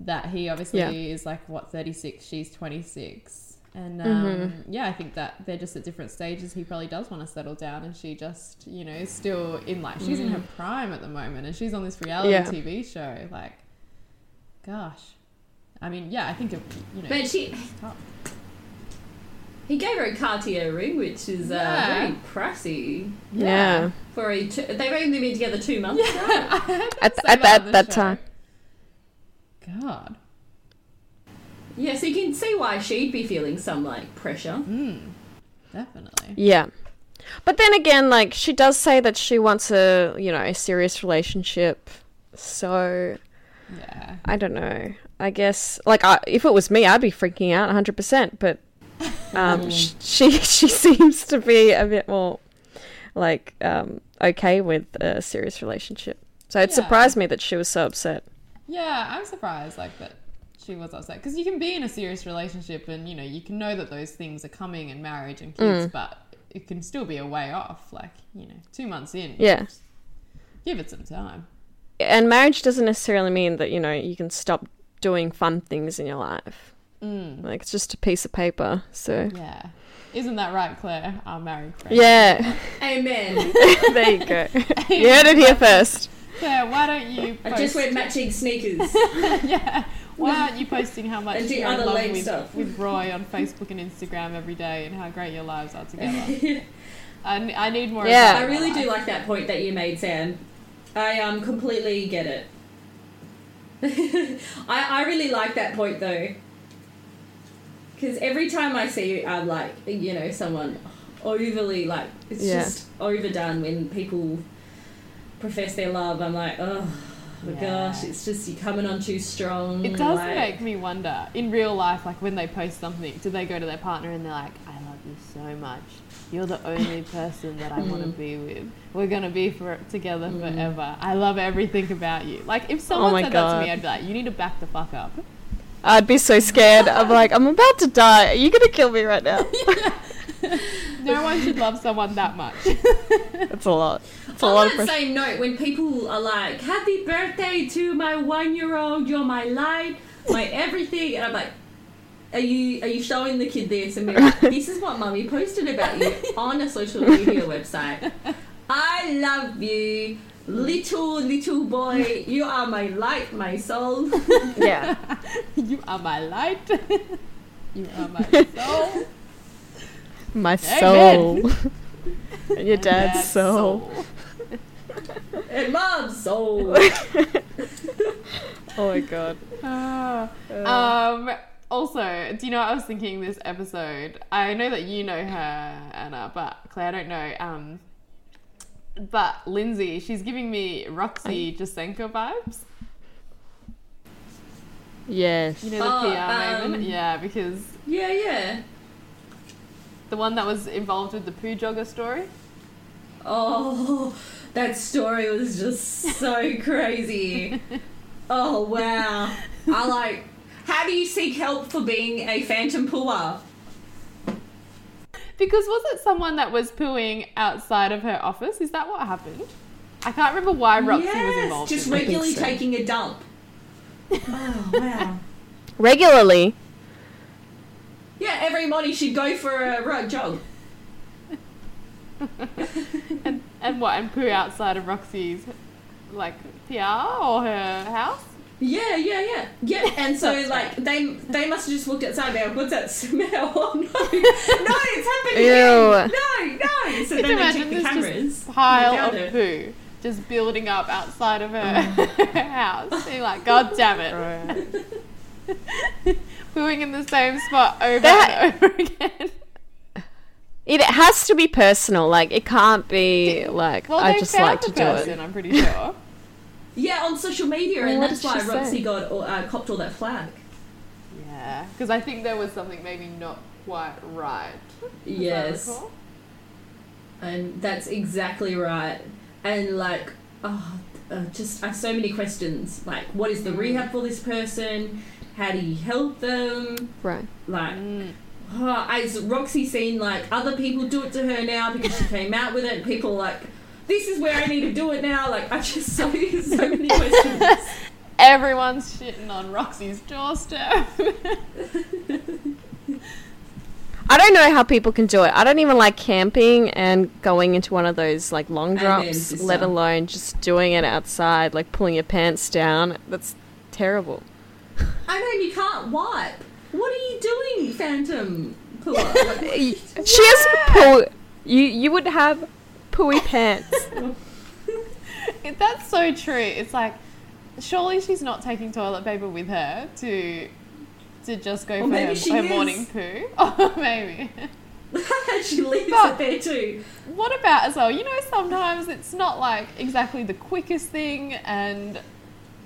that he obviously Yeah. is like what thirty six, she's twenty six, and um, Mm-hmm. yeah, I think that they're just at different stages. He probably does want to settle down, and she just you know is still in like she's in her prime at the moment, and she's on this reality Yeah. TV show. Like, gosh, I mean, yeah, I think it, you know, But she, he gave her a Cartier ring, which is uh, Yeah. very pricey. Yeah. For a, they've only been together two months. right? At, Say at that that, that time. God. Yeah, so you can see why she'd be feeling some like pressure. Mm, definitely. Yeah. But then again, like she does say that she wants a, you know, a serious relationship. So, Yeah. I don't know. I guess like I, if it was me, I'd be freaking out 100%, but um (laughs) she (laughs) she seems to be a bit more like um okay with a serious relationship. So it Yeah. surprised me that she was so upset. Yeah, I'm surprised like that she was upset because you can be in a serious relationship and you know you can know that those things are coming and marriage and kids, but it can still be a way off. Like you know, two months in, Yeah. give it some time. And marriage doesn't necessarily mean that, you know, you can stop doing fun things in your life. Mm, Like it's just a piece of paper. So, yeah, isn't that right, Claire? Our married friend. yeah. Amen. (laughs) there you go. You heard it here (laughs) first. Claire, why don't you? I just wear matching sneakers. (laughs) yeah. Why aren't you posting how much you're in other love with, stuff. with Roy on Facebook and Instagram every day and how great your lives are (laughs) together? i need more. of Yeah. that I really do like that point that you made, Sam. I um completely get it. (laughs) I I really like that point though. Because every time I see, I'm like, you know, someone overly like it's Yeah. just overdone when people profess their love. I'm like, oh, my Yeah. gosh, it's just you're coming on too strong. It does like- make me wonder in real life, like when they post something, do they go to their partner and they're like, I love you so much. You're the only (laughs) person that I want to Mm. be with. We're going to be for, together Mm. forever. I love everything about you. Like, if someone Oh my said that to me, I'd be like, you need to back the fuck up. I'd be so scared. I'm like, I'm about to die. Are you gonna kill me right now? (laughs) (laughs) No one should love someone that much. It's a lot. It's a On lot of that pressure. same note, when people are like, "Happy birthday to my one-year-old, you're my light, my everything," and I'm like, "Are you are you showing the kid this?" And be like, (laughs) "This is what mummy posted about you on a social media website. I love you, little little boy. You are my light, my soul." (laughs) Yeah. (laughs) you are my light. you are my soul. My Amen. soul. and (laughs) your dad's soul. and mom's soul. (laughs) oh my god. Uh, Um. Also, do you know what I was thinking this episode? I know that you know her, Anna, but Claire, I don't know. Um. But Lindsay, she's giving me Roxy Jacenko vibes. yes. You know the Oh, PR um, moment? Yeah, because yeah, yeah. The one that was involved with the poo jogger story. Oh, that story was just so (laughs) crazy. Oh wow. I like how do you seek help for being a phantom pooer? Because was it someone that was pooing outside of her office? Is that what happened? I can't remember why Roxy was involved. just in regularly so. taking a dump. Oh wow. (laughs) Regularly. Yeah, every morning she'd go for a road jog. and, and what? And poo outside of Roxy's like PR or her house? Yeah, yeah, yeah, yeah. (laughs) And so That's like they they must have just looked outside. They're like, "What's that smell? Oh (laughs) no, no, it's (laughs) happening! Ew. No, no!" So Can you then they imagine check the this just cameras. Pile of they found poo just building up outside of her mm. house. Being like, God damn it. Pooing in the same spot over That- and over (laughs) again. It has to be personal. Like it can't be like Well, I just found like the to do person, it. I'm pretty sure. (laughs) Yeah, on social media, Well, and that's why she Roxy say? got uh, copped all that flag. Yeah, because I think there was something maybe not quite right. Yes, and that's exactly right. And like, oh, uh, just uh, so many questions. Like, what is the rehab for this person? How do you help them? Right. Like, Mm. oh, has Roxy seen like other people do it to her now because she came out with it? And people are like, this is where I need to do it now. Like, I just (laughs) so so many questions. (laughs) Everyone's shitting on Roxy's doorstep. (laughs) I don't know how people can do it. I don't even like camping and going into one of those like long drops, let alone just doing it outside, like pulling your pants down. That's terrible. (laughs) I know and you can't wipe. What are you doing, Phantom? Pua? (laughs) Like, Y- She has poo. You you would have pooey pants. (laughs) That's so true. It's like, surely she's not taking toilet paper with her to to just go Or for maybe her, she her morning poo. Oh, maybe. she leaves But- it there too. What about as well? You know, sometimes it's not like exactly the quickest thing, and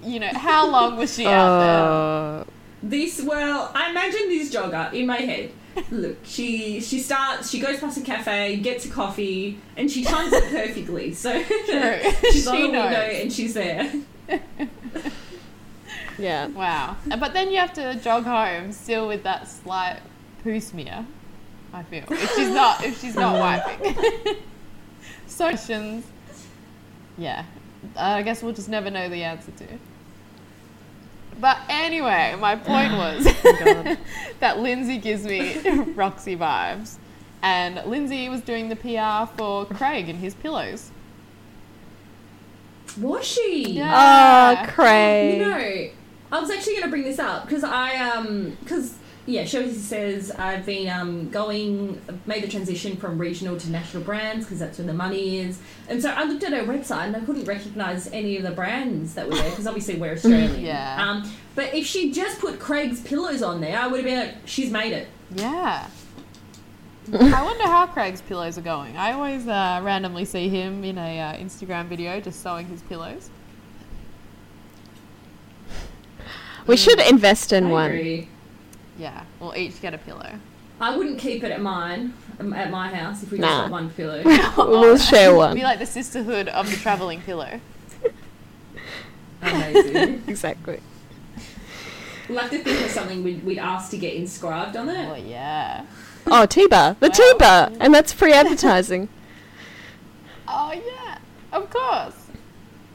you know, how long was she out there? Uh, this well, I imagine this jogger in my head. Look, she she starts. She goes past a cafe, gets a coffee, and she times it perfectly. So (laughs) (laughs) True. she's on She oh, a window and she's there. (laughs) yeah. Wow. But then you have to jog home still with that slight poo smear. I feel if she's not if she's not wiping. so questions. Yeah, I guess we'll just never know the answer to. But anyway, my point (sighs) was (laughs) that Lindsay gives me (laughs) Roxy vibes. And Lindsay was doing the PR for Craig and his pillows. Was she? Yeah. Oh, Craig. You know, I was actually going to bring this up because I um because yeah, she says I've been um going made the transition from regional to national brands because that's where the money is, and so I looked at her website and I couldn't recognize any of the brands that were there because obviously we're (laughs) Australian. Yeah. Um, but if she just put Craig's pillows on there, I would have been like, she's made it. Yeah. I wonder how Craig's pillows are going. I always uh, randomly see him in a uh, Instagram video just sewing his pillows. We should invest in I one. agree. Yeah, we'll each get a pillow. I wouldn't keep it at mine, um, at my house, if we Nah. just got one pillow. (laughs) (laughs) we'll share one. Be like the sisterhood of the traveling pillow. (laughs) Amazing. Exactly. We'll have to think of something we'd, we'd ask to get inscribed on it. Oh it. yeah. Oh, T-bar. The Well- T-bar. And that's free advertising. Oh yeah. Of course.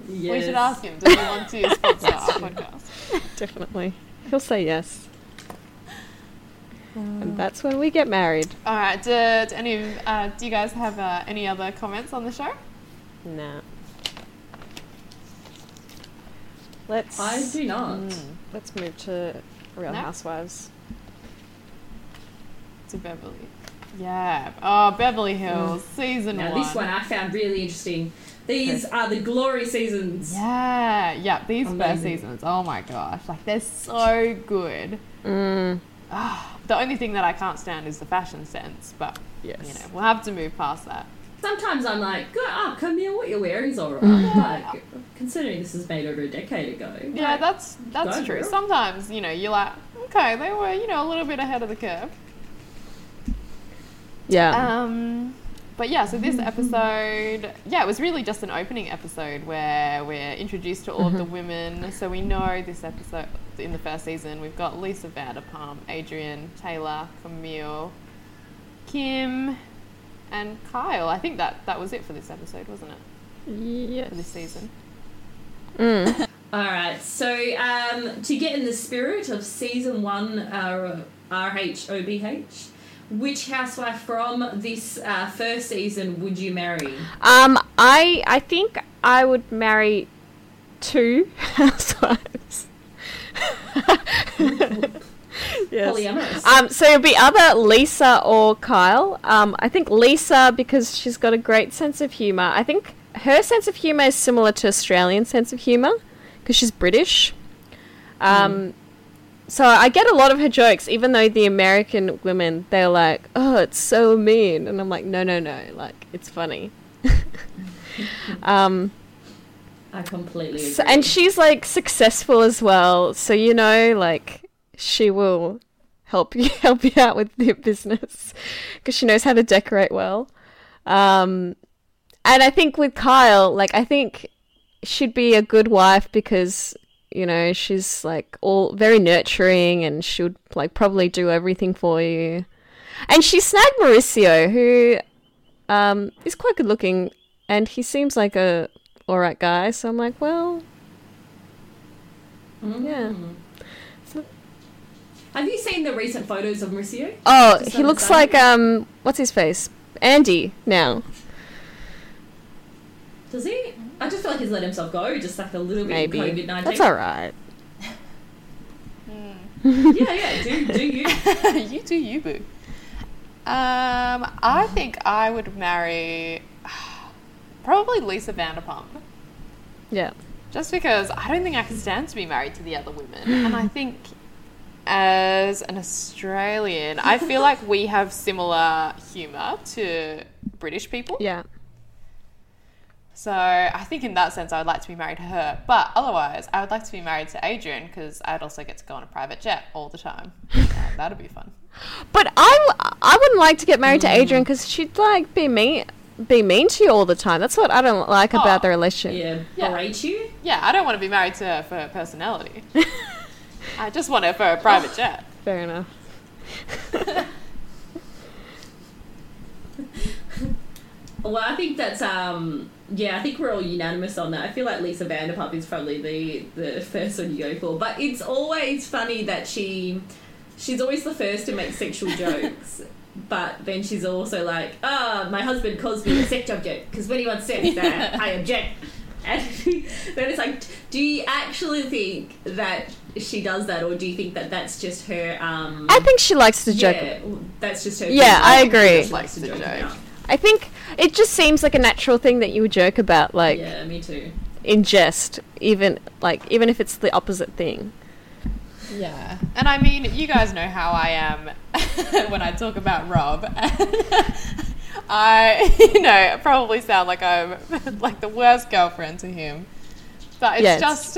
Yes. We should ask him. Does he want to sponsor our podcast? Definitely. He'll say yes. And that's when we get married. All right. Did any? of- Uh, do you guys have uh, any other comments on the show? Nah. Let's I do not. Mm. let's move to Real No? Housewives. To Beverly. Yeah. Oh, Beverly Hills season Now, one. this one I found really interesting. These are the glory seasons. Yeah, yeah. These first seasons. Oh my gosh, like they're so good. Mm, Ah, the only thing that I can't stand is the fashion sense, but yes. you know we'll have to move past that. Sometimes I'm like, "Good- oh, Camille, what you're wearing is alright. (laughs) like, considering this was made over a decade ago. Yeah, like, that's that's true. girl. Sometimes you know you're like, okay, they were you know a little bit ahead of the curve. Yeah. Um, but yeah, so this (laughs) episode, yeah, it was really just an opening episode where we're introduced to all of the women. So we know this episode in the first season, we've got Lisa Vanderpump, Adrienne, Taylor, Camille, Kim, and Kyle. I think that that was it for this episode, wasn't it? yes. For this season. Mm. (laughs) Alright, so um, to get in the spirit of season one uh, RHOBH, which housewife from this uh, first season would you marry? Um, I I think I would marry two (laughs) housewives. (laughs) yes. Um, so it'll be either Lisa or Kyle. Um, I think Lisa because she's got a great sense of humor. I think her sense of humor is similar to Australian sense of humor because she's British. Um, so I get a lot of her jokes, even though the American women they're like, "Oh, it's so mean," and I'm like, "No, no, no, like it's funny." (laughs) um, I completely agree. so, and she's like successful as well, so you know, like she will help you (laughs) help you out with your business because she knows how to decorate well. Um, and I think with Kyle, like I think she'd be a good wife because you know she's like all very nurturing and she would like probably do everything for you. And she snagged Mauricio, who um, is quite good looking, and he seems like a alright guy. So I'm like, well, yeah. Mm. Have you seen the recent photos of Mauricio? Oh, he looks understand. like um, what's his face? Andy now, Does he? I just feel like he's let himself go, just like a little bit maybe. COVID 19. That's alright. (laughs) Yeah, yeah, do, do you? (laughs) you do you, boo. Um, I think I would marry probably Lisa Vanderpump. Yeah. Just because I don't think I can stand to be married to the other women. and I think as an Australian, I feel like we have similar humour to British people. Yeah. So I think in that sense, I would like to be married to her. But otherwise, I would like to be married to Adrienne because I'd also get to go on a private jet all the time. (laughs) Uh, that'd be fun. But I, w- I wouldn't like to get married to Adrienne because she'd like be mean, be mean to you all the time. That's what I don't like about Oh, the relationship. Yeah, Yeah. berate you? Yeah, I don't want to be married to her for her personality. (laughs) I just want her for a private (laughs) jet. Fair enough. (laughs) Well, I think that's um yeah, I think we're all unanimous on that. I feel like Lisa Vanderpump is probably the the first one you go for, but it's always funny that she she's always the first to make sexual jokes. But then she's also like, ah, my husband calls me a sex object because when he wants sex, that I object. (laughs) And then it's like, do you actually think that she does that, or do you think that that's just her? Um, I think she likes to joke. yeah, that's just her. Yeah, I think she agree. likes to joke. joke. I think it just seems like a natural thing that you would joke about, like yeah, me too. in jest, even like even if it's the opposite thing. Yeah. And I mean, you guys know how I am (laughs) when I talk about Rob. (laughs) I, you know, probably sound like I'm (laughs) like the worst girlfriend to him. But it's Yeah, it's- just,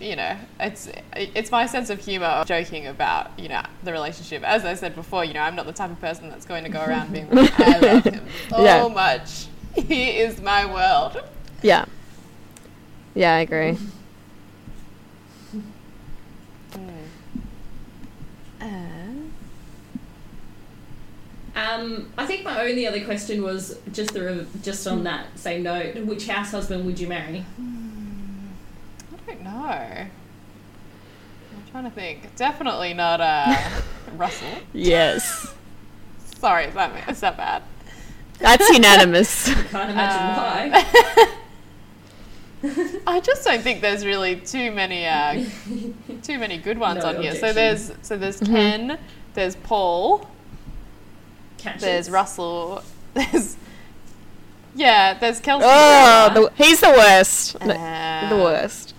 you know, it's it's my sense of humor of joking about you know the relationship. As I said before, you know, I'm not the type of person that's going to go around being like, I love him so Yeah. much. He is my world. Yeah. Yeah, I agree. Um, I think my only other question was just the re- just on that same note. Which house husband would you marry? I don't know. I'm trying to think. Definitely not uh, (laughs) Russell. Yes. Sorry, is that is that bad? That's unanimous. (laughs) I can't imagine Uh, why. (laughs) I just don't think there's really too many uh, too many good ones No on here. So there's so there's Ken, there's Paul, Catches. there's Russell, (laughs) there's yeah, there's Kelsey. Oh, the, he's the worst. No, uh, the worst.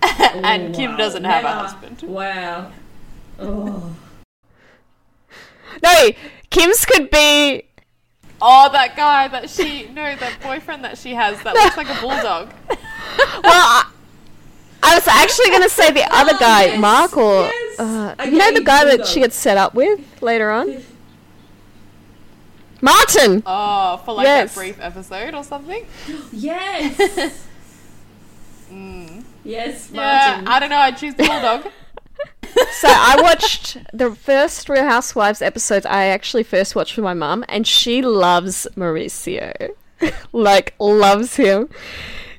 (laughs) and Oh, Kim wow. doesn't have a husband. Wow. Oh. (laughs) No, Kim's could be. Oh, that guy that she no, that boyfriend that she has that looks like a bulldog. Well, I, I was actually going to say the other Oh, guy, yes, Mark, or yes. uh, Okay, you know the guy that she gets set up with later on. Martin. Oh, for like Yes. that brief episode or something. Yes. (laughs) Mm. yes, Yeah, I don't know. I'd choose the bulldog. (laughs) So I watched the first Real Housewives episodes. I actually first watched with my mum, and she loves Mauricio, (laughs) like loves him.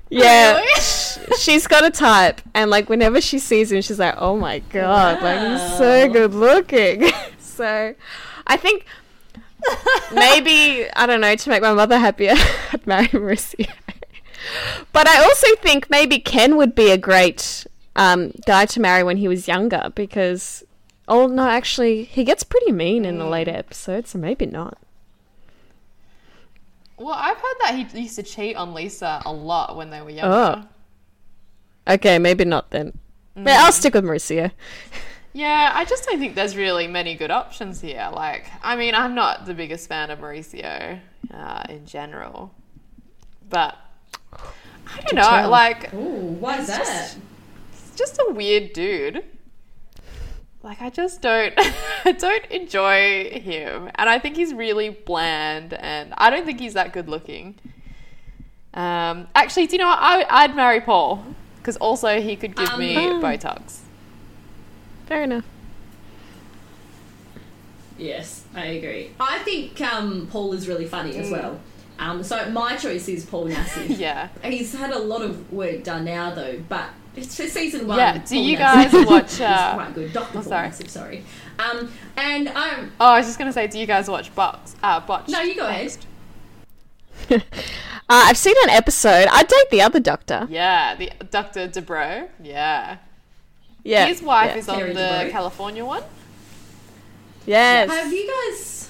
Yeah, Really? sh- she's got a type, and like whenever she sees him, she's like, "Oh my god, like he's so good looking." so, I think maybe I don't know to make my mother happier, (laughs) I'd marry Mauricio. But I also think maybe Ken would be a great um, guy to marry when he was younger because, oh no, actually, he gets pretty mean in the later episodes, so maybe not. Well, I've heard that he used to cheat on Lisa a lot when they were younger. Oh. Okay, maybe not then. But I'll stick with Mauricio. (laughs) Yeah, I just don't think there's really many good options here. Like, I mean, I'm not the biggest fan of Mauricio uh, in general, but I don't know. tell. Like, Ooh, why is that? just- he's just a weird dude. Like, I just don't, (laughs) I don't enjoy him, and I think he's really bland, and I don't think he's that good looking. Um, actually, do you know what? I, I'd marry Paul because also he could give Um, me Oh. Botox. Fair enough. Yes, I agree. I think um, Paul is really funny Mm. as well. Um, so my choice is Paul Nassif. (laughs) Yeah. He's had a lot of work done now though, but it's for season one. Yeah, do Paul you Nassif guys (laughs) watch, is uh, quite good. Doctor oh, Paul sorry. Nassif, sorry. Um, and um, Oh, I was just gonna say, do you guys watch Box? Uh, Botch. no, you go ahead. (laughs) Uh, I've seen an episode. I'd date the other doctor. Yeah, the Dr. Dubrow. Yeah. Yeah. His wife yeah. is on Terry the Dubrow. California one. Yes. Have you guys?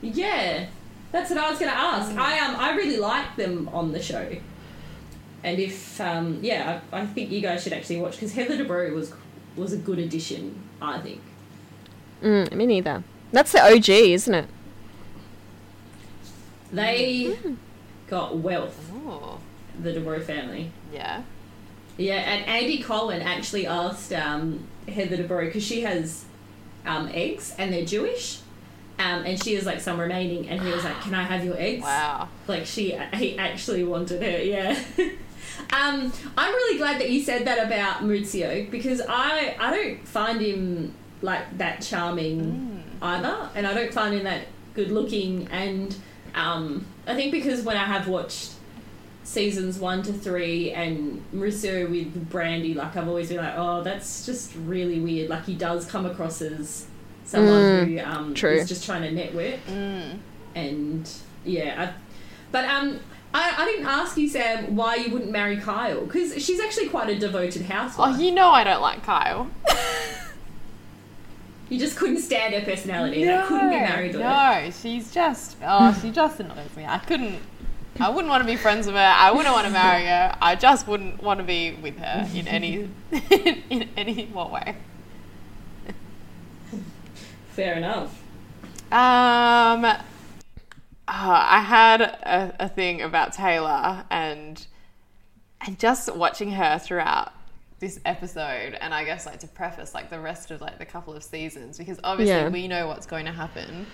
Yeah, that's what I was going to ask. I um, I really like them on the show, and if um, yeah, I, I think you guys should actually watch because Heather Dubrow was was a good addition. I think. Mm, me neither. That's the OG, isn't it? They got wealth, Oh. the Dubrow family. Yeah. Yeah, and Andy Cohen actually asked um, Heather Dubrow because she has um, eggs and they're Jewish. Um, and she has like some remaining, and he was like, "Can I have your eggs?" Wow. Like she, he actually wanted her. Yeah. (laughs) um, I'm really glad that you said that about Mauricio because I I don't find him like that charming either, and I don't find him that good looking. And um, I think because when I have watched seasons one to three and Mauricio with Brandi, like I've always been like, oh, that's just really weird. Like he does come across as someone Mm, who um, true. is just trying to network Mm. and yeah, I, but um, I, I didn't ask you, Sam, why you wouldn't marry Kyle because she's actually quite a devoted housewife. Oh, you know I don't like Kyle. (laughs) you just couldn't stand her personality, and I couldn't be married to her. no, she's just oh, she just annoys me. I couldn't. I wouldn't want to be friends with her. I wouldn't want to marry her. I just wouldn't want to be with her in any (laughs) in any what way. Fair enough. Um, oh, I had a, a thing about Taylor and and just watching her throughout this episode and I guess like to preface like the rest of like the couple of seasons because obviously Yeah. we know what's going to happen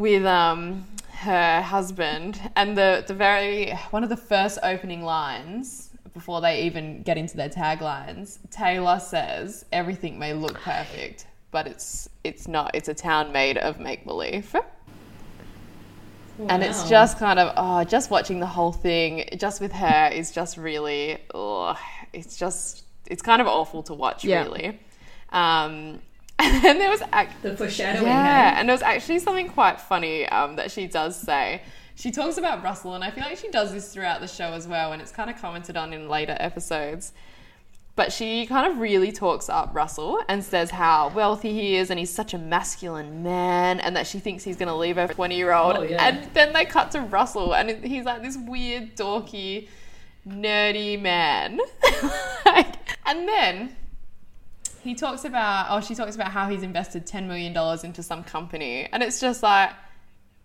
with um her husband and the the very one of the first opening lines before they even get into their taglines Taylor says everything may look perfect but it's it's not. It's a town made of make believe and it's just kind of oh just watching the whole thing just with her is just really oh it's just it's kind of awful to watch Yeah. really. Um (laughs) and then there was act- the foreshadowing. yeah hey? and there was actually something quite funny um, that she does say she talks about russell and i feel like she does this throughout the show as well and it's kind of commented on in later episodes but she kind of really talks up Russell and says how wealthy he is and he's such a masculine man and that she thinks he's going to leave her 20 year old. Oh, yeah. And then they cut to Russell and he's like this weird, dorky, nerdy man. (laughs) Like, and then he talks about, oh, she talks about how he's invested $10 million into some company. And it's just like,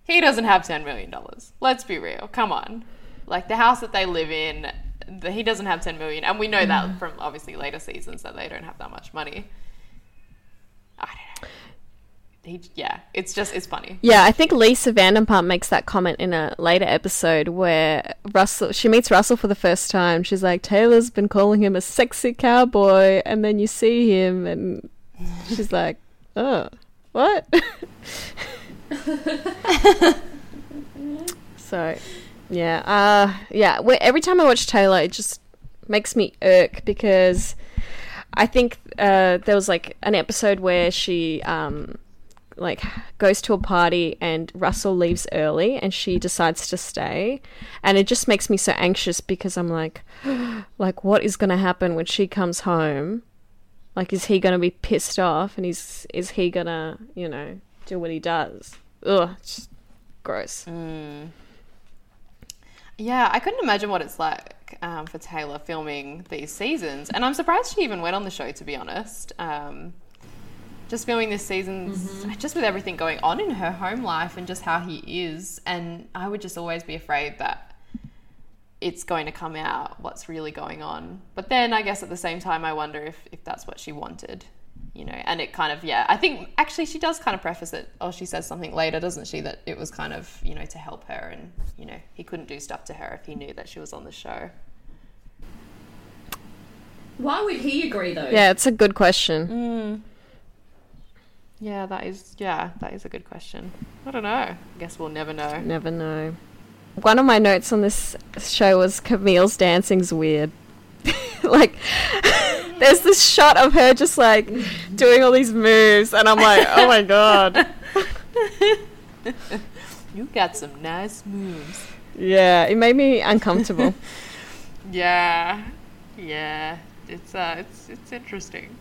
he doesn't have $10 million. Let's be real. Come on. Like the house that they live in, the, he doesn't have 10 million. And we know that mm. from obviously later seasons that they don't have that much money. He, yeah, it's just, it's funny. Yeah, I think Lisa Vanderpump makes that comment in a later episode where Russell she meets Russell for the first time. She's like, Taylor's been calling him a sexy cowboy, and then you see him, and she's like, oh, what? (laughs) so, yeah, uh, yeah. Every time I watch Taylor, it just makes me irk because I think uh, there was like an episode where she um, like goes to a party and Russell leaves early and she decides to stay. And it just makes me so anxious because I'm like (gasps) like what is going to happen when she comes home? Like is he going to be pissed off and is is he going to you know do what he does? Ugh just gross. Yeah, I couldn't imagine what it's like um, for Taylor filming these seasons. And I'm surprised she even went on the show, to be honest. Um, just filming this season, mm-hmm. just with everything going on in her home life and just how he is. And I would just always be afraid that it's going to come out what's really going on. But then I guess at the same time, I wonder if, if that's what she wanted, you know. And it kind of, yeah, I think actually she does kind of preface it, or she says something later, doesn't she, that it was kind of, you know, to help her and, you know, he couldn't do stuff to her if he knew that she was on the show. Why would he agree though? yeah it's a good question mm. Yeah, that is, yeah, that is a good question. I don't know. I guess we'll never know. never know one of my notes on this show was Camille's dancing's weird (laughs) like (laughs) there's this shot of her just like doing all these moves and I'm like oh my god (laughs) You got some nice moves. yeah it made me uncomfortable Yeah, yeah, it's uh, it's it's interesting.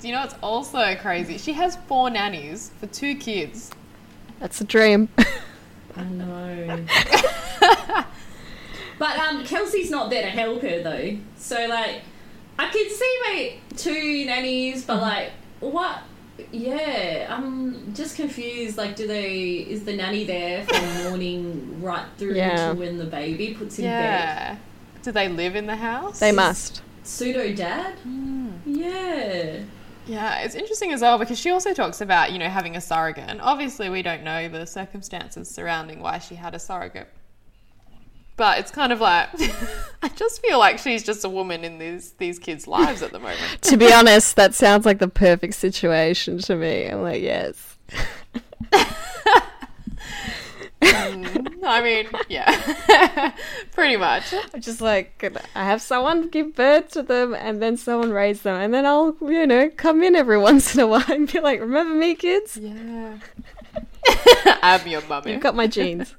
Do you know what's also crazy? She has four nannies for two kids. that's a dream (laughs) I know. (laughs) but um, Kelsey's not there to help her though. So like, I could see my two nannies, but like, what? Yeah, I'm just confused. Like, do they? Is the nanny there from (laughs) morning right through Yeah. to when the baby puts in bed? Yeah. Do they live in the house? they must Pseudo dad. Yeah. Yeah, it's interesting as well because she also talks about, you know, having a surrogate. And obviously, we don't know the circumstances surrounding why she had a surrogate. But it's kind of like, (laughs) I just feel like she's just a woman in these, these kids' lives at the moment. (laughs) to be honest that sounds like the perfect situation to me I'm like yes (laughs) Mm, I mean, yeah, (laughs) pretty much. I'm just like I have someone give birth to them and then someone raise them and then I'll you know come in every (laughs) once in a while and be like remember me kids Yeah. (laughs) I'm your mummy. you've got my genes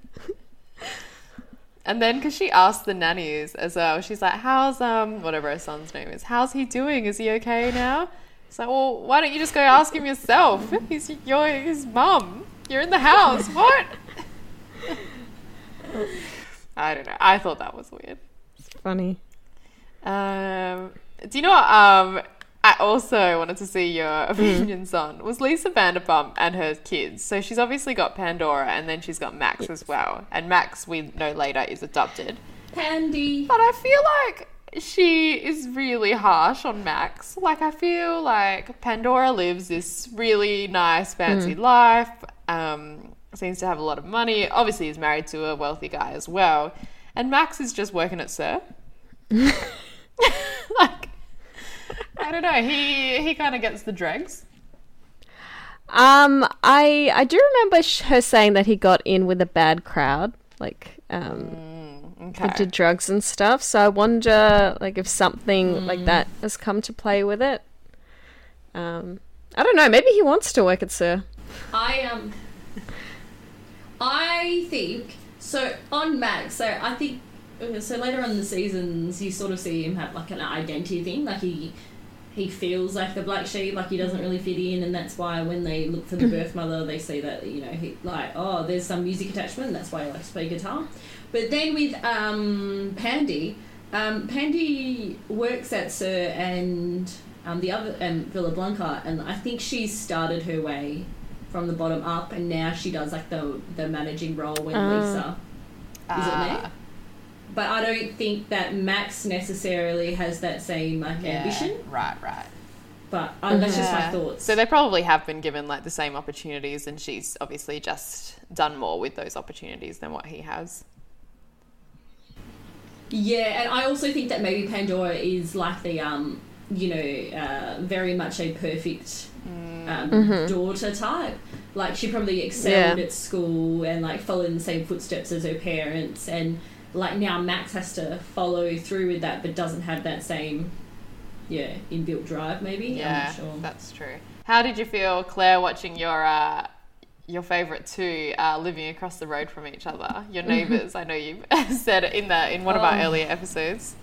And then because she asked the nannies as well, she's like, "How's um whatever her son's name is? How's he doing? Is he okay now?" It's like, "Well, why don't you just go ask him yourself? He's your his mum. You're in the house. What?" (laughs) I don't know. I thought that was weird. it's funny Um, do you know what? Um, I also wanted to see your opinions on was Lisa Vanderpump and her kids. So she's obviously got Pandora, and then she's got Max as well. And Max, we know later, is adopted. Pandy. But I feel like she is really harsh on Max. Like I feel like Pandora lives this really nice, fancy life. Um, seems to have a lot of money. Obviously, he's married to a wealthy guy as well. And Max is just working at SUR. (laughs) like I don't know. He he kind of gets the dregs. Um, I I do remember sh- her saying that he got in with a bad crowd, like um, Okay. did drugs and stuff. So I wonder, like, if something like that has come to play with it. Um, I don't know. Maybe he wants to work at SUR. I um, I think so on Max. So I think uh, so later on in the seasons, you sort of see him have like an identity thing. Like he he feels like the black sheep, like he doesn't really fit in, and that's why when they look for the birth mother, they see that you know he like oh, there's some music attachment. That's why he likes to play guitar. But then with um, Pandy, um, Pandy works at SUR and um, the other um, Villa Blanca, and I think she started her way from the bottom up, and now she does like the the managing role when Ah. Lisa is it Ah, there? But I don't think that Max necessarily has that same like yeah. ambition. Right, right. But uh, that's just my thoughts. So they probably have been given like the same opportunities, and she's obviously just done more with those opportunities than what he has. Yeah, and I also think that maybe Pandora is like the um, you know, uh, very much a perfect um, daughter type. Like she probably excelled Yeah. at school and like followed in the same footsteps as her parents, and like now Max has to follow through with that, but doesn't have that same, yeah, inbuilt drive. Maybe I'm Yeah, sure. that's true. How did you feel, Claire, watching your uh, your favorite two uh, living across the road from each other, your neighbours? I know you (laughs) said it in the in one of our Oh. earlier episodes,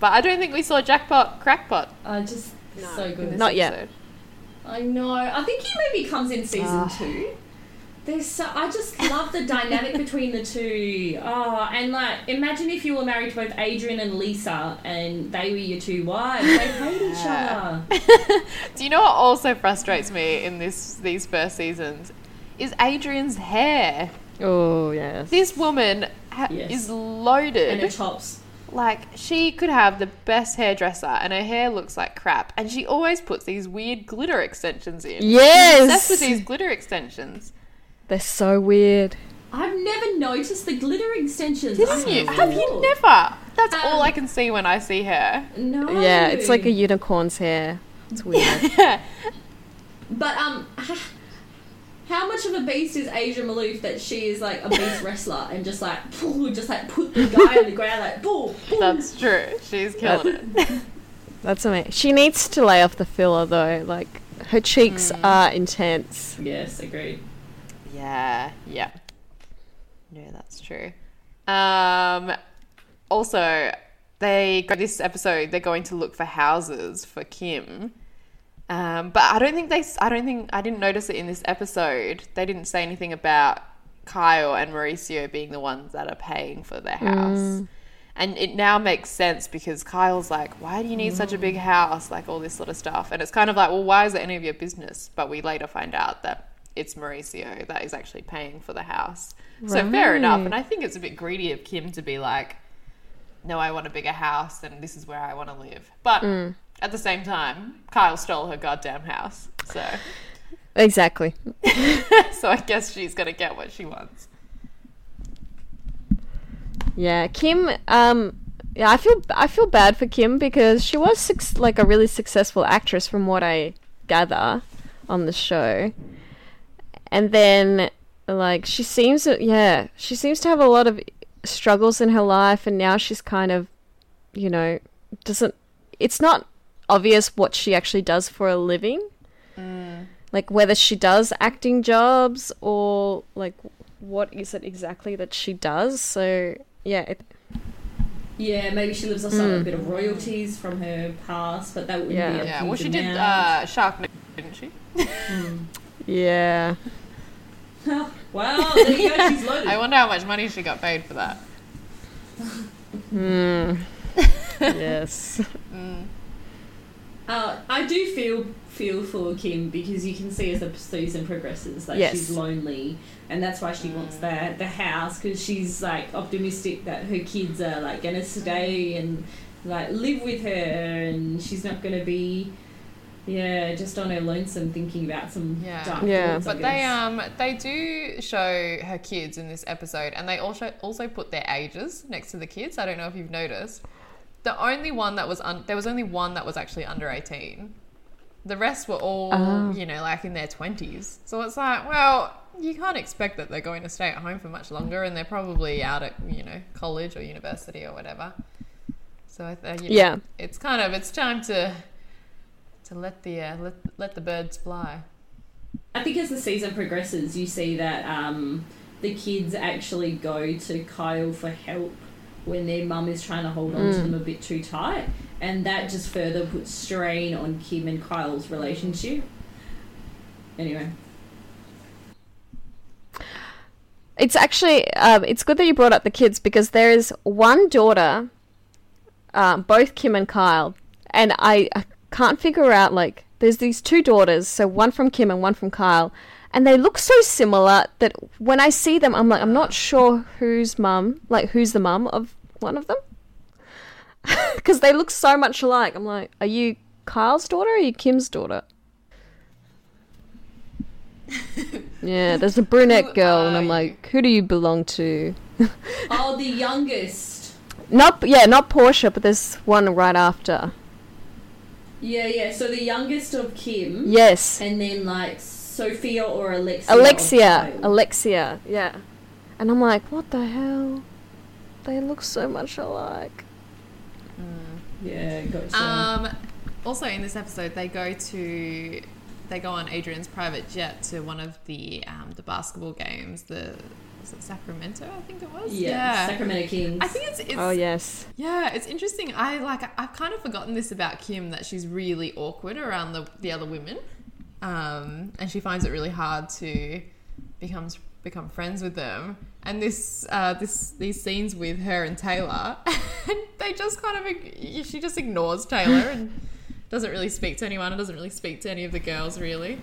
but I don't think we saw jackpot crackpot. I just so good. this Not yet. Episode. I know. I think he maybe comes in season Ah. two. There's so I just love the dynamic between the two. Oh, and like imagine if you were married to both Adrienne and Lisa, and they were your two wives. They hate each other. (laughs) Do you know what also frustrates me in this these first seasons? Is Adrienne's hair. Oh yes. This woman ha- Yes. is loaded. And loaded. her tops. Like she could have the best hairdresser, and her hair looks like crap. And she always puts these weird glitter extensions in. Yes! Obsessed with these glitter extensions. They're so weird. I've never noticed the glitter extensions. Didn't you? have Have you never? That's all Um, I can see when I see her. No. Yeah, it's like a unicorn's hair. It's weird. (laughs) But um, (laughs) how much of a beast is Asia Malouf that she is like a beast (laughs) wrestler and just like (laughs) just like put the guy on the ground like boom, boom. That's true. She's killing it. (laughs) That's amazing. She needs to lay off the filler though. Like her cheeks are intense. Yes, agreed. Yeah, yeah. Yeah, that's true. Um, also, they go this episode. They're going to look for houses for Kim. Um, but I don't think they. I don't think I didn't notice it in this episode. They didn't say anything about Kyle and Mauricio being the ones that are paying for their mm. house. And it now makes sense because Kyle's like, "Why do you need such a big mm. house?" Like all this sort of stuff, and it's kind of like, "Well, why is it any of your business?" But we later find out that it's Mauricio that is actually paying for the house. So fair enough. And I think it's a bit greedy of Kim to be like, "No, I want a bigger house, and this is where I want to live." But mm. At the same time, Kyle stole her goddamn house, so Exactly. (laughs) so I guess she's gonna get what she wants. Yeah, Kim. Um, yeah, I feel I feel bad for Kim because she was like a really successful actress from what I gather on the show, and then like she seems yeah she seems to have a lot of struggles in her life, and now she's kind of you know doesn't it's not obvious what she actually does for a living. Like whether she does acting jobs or like what is it exactly that she does. So yeah, it, Yeah, maybe she lives off some a bit of royalties from her past, but that wouldn't Yeah. be a Yeah, huge well, she did amount. uh, Sharknado, didn't she? (laughs) yeah. (laughs) wow, there you go. She's loaded. I wonder how much money she got paid for that. Hmm. (laughs) yes. Uh, I do feel feel for Kim because you can see as the season progresses, that Yes. she's lonely, and that's why she wants the the house because she's like optimistic that her kids are like gonna stay and like live with her, and she's not going to be, yeah, just on her lonesome thinking about some Yeah. dark Yeah. thoughts. I But they um they do show her kids in this episode, and they also also put their ages next to the kids. I don't know if you've noticed. The only one that was un- there was only one that was actually under eighteen. The rest were all Oh. you know like in their twenties. So it's like, well, you can't expect that they're going to stay at home for much longer, and they're probably out at you know college or university or whatever. So I th- you know, Yeah. it's kind of it's time to to let the uh, let let the birds fly. I think as the season progresses, you see that um, the kids actually go to Kyle for help when their mum is trying to hold on to Mm. them a bit too tight, and that just further puts strain on Kim and Kyle's relationship. Anyway, It's actually um, it's good that you brought up the kids because there is one daughter, um, both Kim and Kyle, and I, I can't figure out like there's these two daughters, so one from Kim and one from Kyle, and they look so similar that when I see them, I'm like I'm not sure who's mum, like who's the mum of one of them, (laughs) because they look so much alike. I'm like, are you Kyle's daughter? Or are you Kim's daughter? (laughs) yeah, there's a brunette girl, and I'm like, who do you belong to? (laughs) oh, the youngest. Not yeah, not Portia, but there's one right after. Yeah, yeah. So the youngest of Kim, Yes, and then like Sophia or Alexia. Alexia, Alexia, yeah. And I'm like, what the hell? They look so much alike. Yeah, gotcha. Um, also in this episode, they go to they go on Adrienne's private jet to one of the um, the basketball games. The was it Sacramento? I think it was. yeah, Sacramento Kings. I think it's, it's Oh yes, yeah, it's interesting. I like I've kind of forgotten this about Kim that she's really awkward around the the other women, um, and she finds it really hard to becomes become friends with them. And this uh, this these scenes with her and Taylor, (laughs) and they just kind of she just ignores Taylor and doesn't really speak to anyone and doesn't really speak to any of the girls really.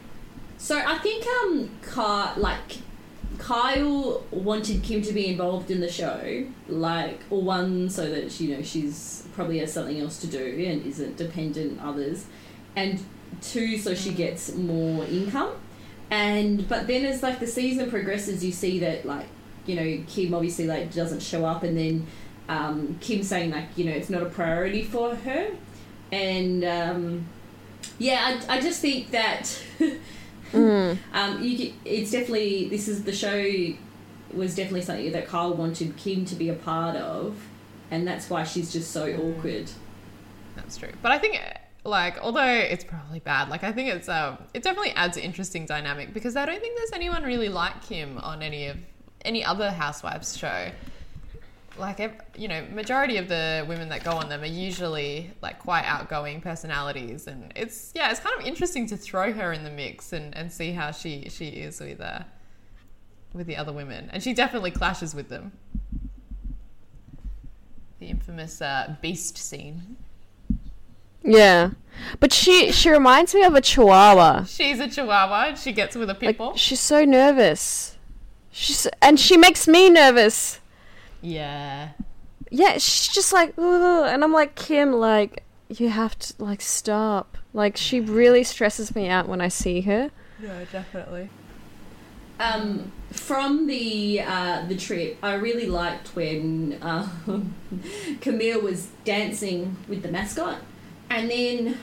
So I think um, Ky- like Kyle wanted Kim to be involved in the show, like or one so that you know she's probably has something else to do and isn't dependent on others, and two so she gets more income, and but then as like the season progresses, you see that like you know Kim obviously like doesn't show up, and then um, Kim saying like you know it's not a priority for her, and um, yeah, I, I just think that. (laughs) mm. Um, you, it's definitely this is the show was definitely something that Kyle wanted Kim to be a part of, and that's why she's just so awkward. That's true. But I think like although it's probably bad, like I think it's um it definitely adds an interesting dynamic because I don't think there's anyone really like him on any of any other housewives show. Like you know, majority of the women that go on them are usually like quite outgoing personalities, and it's yeah, it's kind of interesting to throw her in the mix and, and see how she she is with uh with the other women, and she definitely clashes with them. The infamous uh, beast scene. Yeah. But she she reminds me of a Chihuahua. She's a chihuahua and she gets with a Like she's so nervous. She's and she makes me nervous. yeah. Yeah, she's just like, "Ugh," and I'm like, Kim, like, you have to like stop. Like, she really stresses me out when I see her. No, definitely. Um, from the uh, the trip, I really liked when um, (laughs) Camille was dancing with the mascot, and then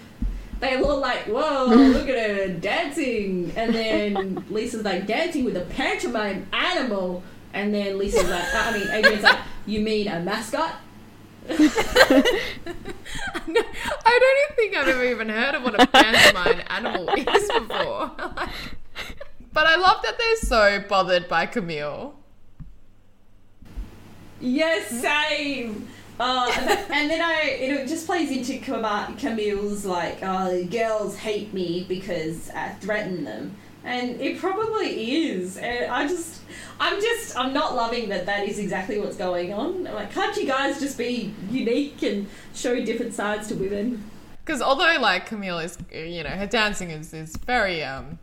they were all like, "Whoa, (laughs) look at her dancing!" And then Lisa's like, "Dancing with a pantomime animal," and then Lisa's like, "I mean, Adrienne's like, you mean a mascot?" (laughs) No, I don't even think I've ever even heard of what a pantomime animal is before. (laughs) but I love that they're so bothered by Camille. Yes, same. Uh, and then I, it just plays into Camille's like, uh, girls hate me because I threaten them, and it probably is. And I just, I'm just, I'm not loving that. That is exactly what's going on. I'm like, can't you guys just be unique and show different sides to women? Because although like Camille is, you know, her dancing is, is very um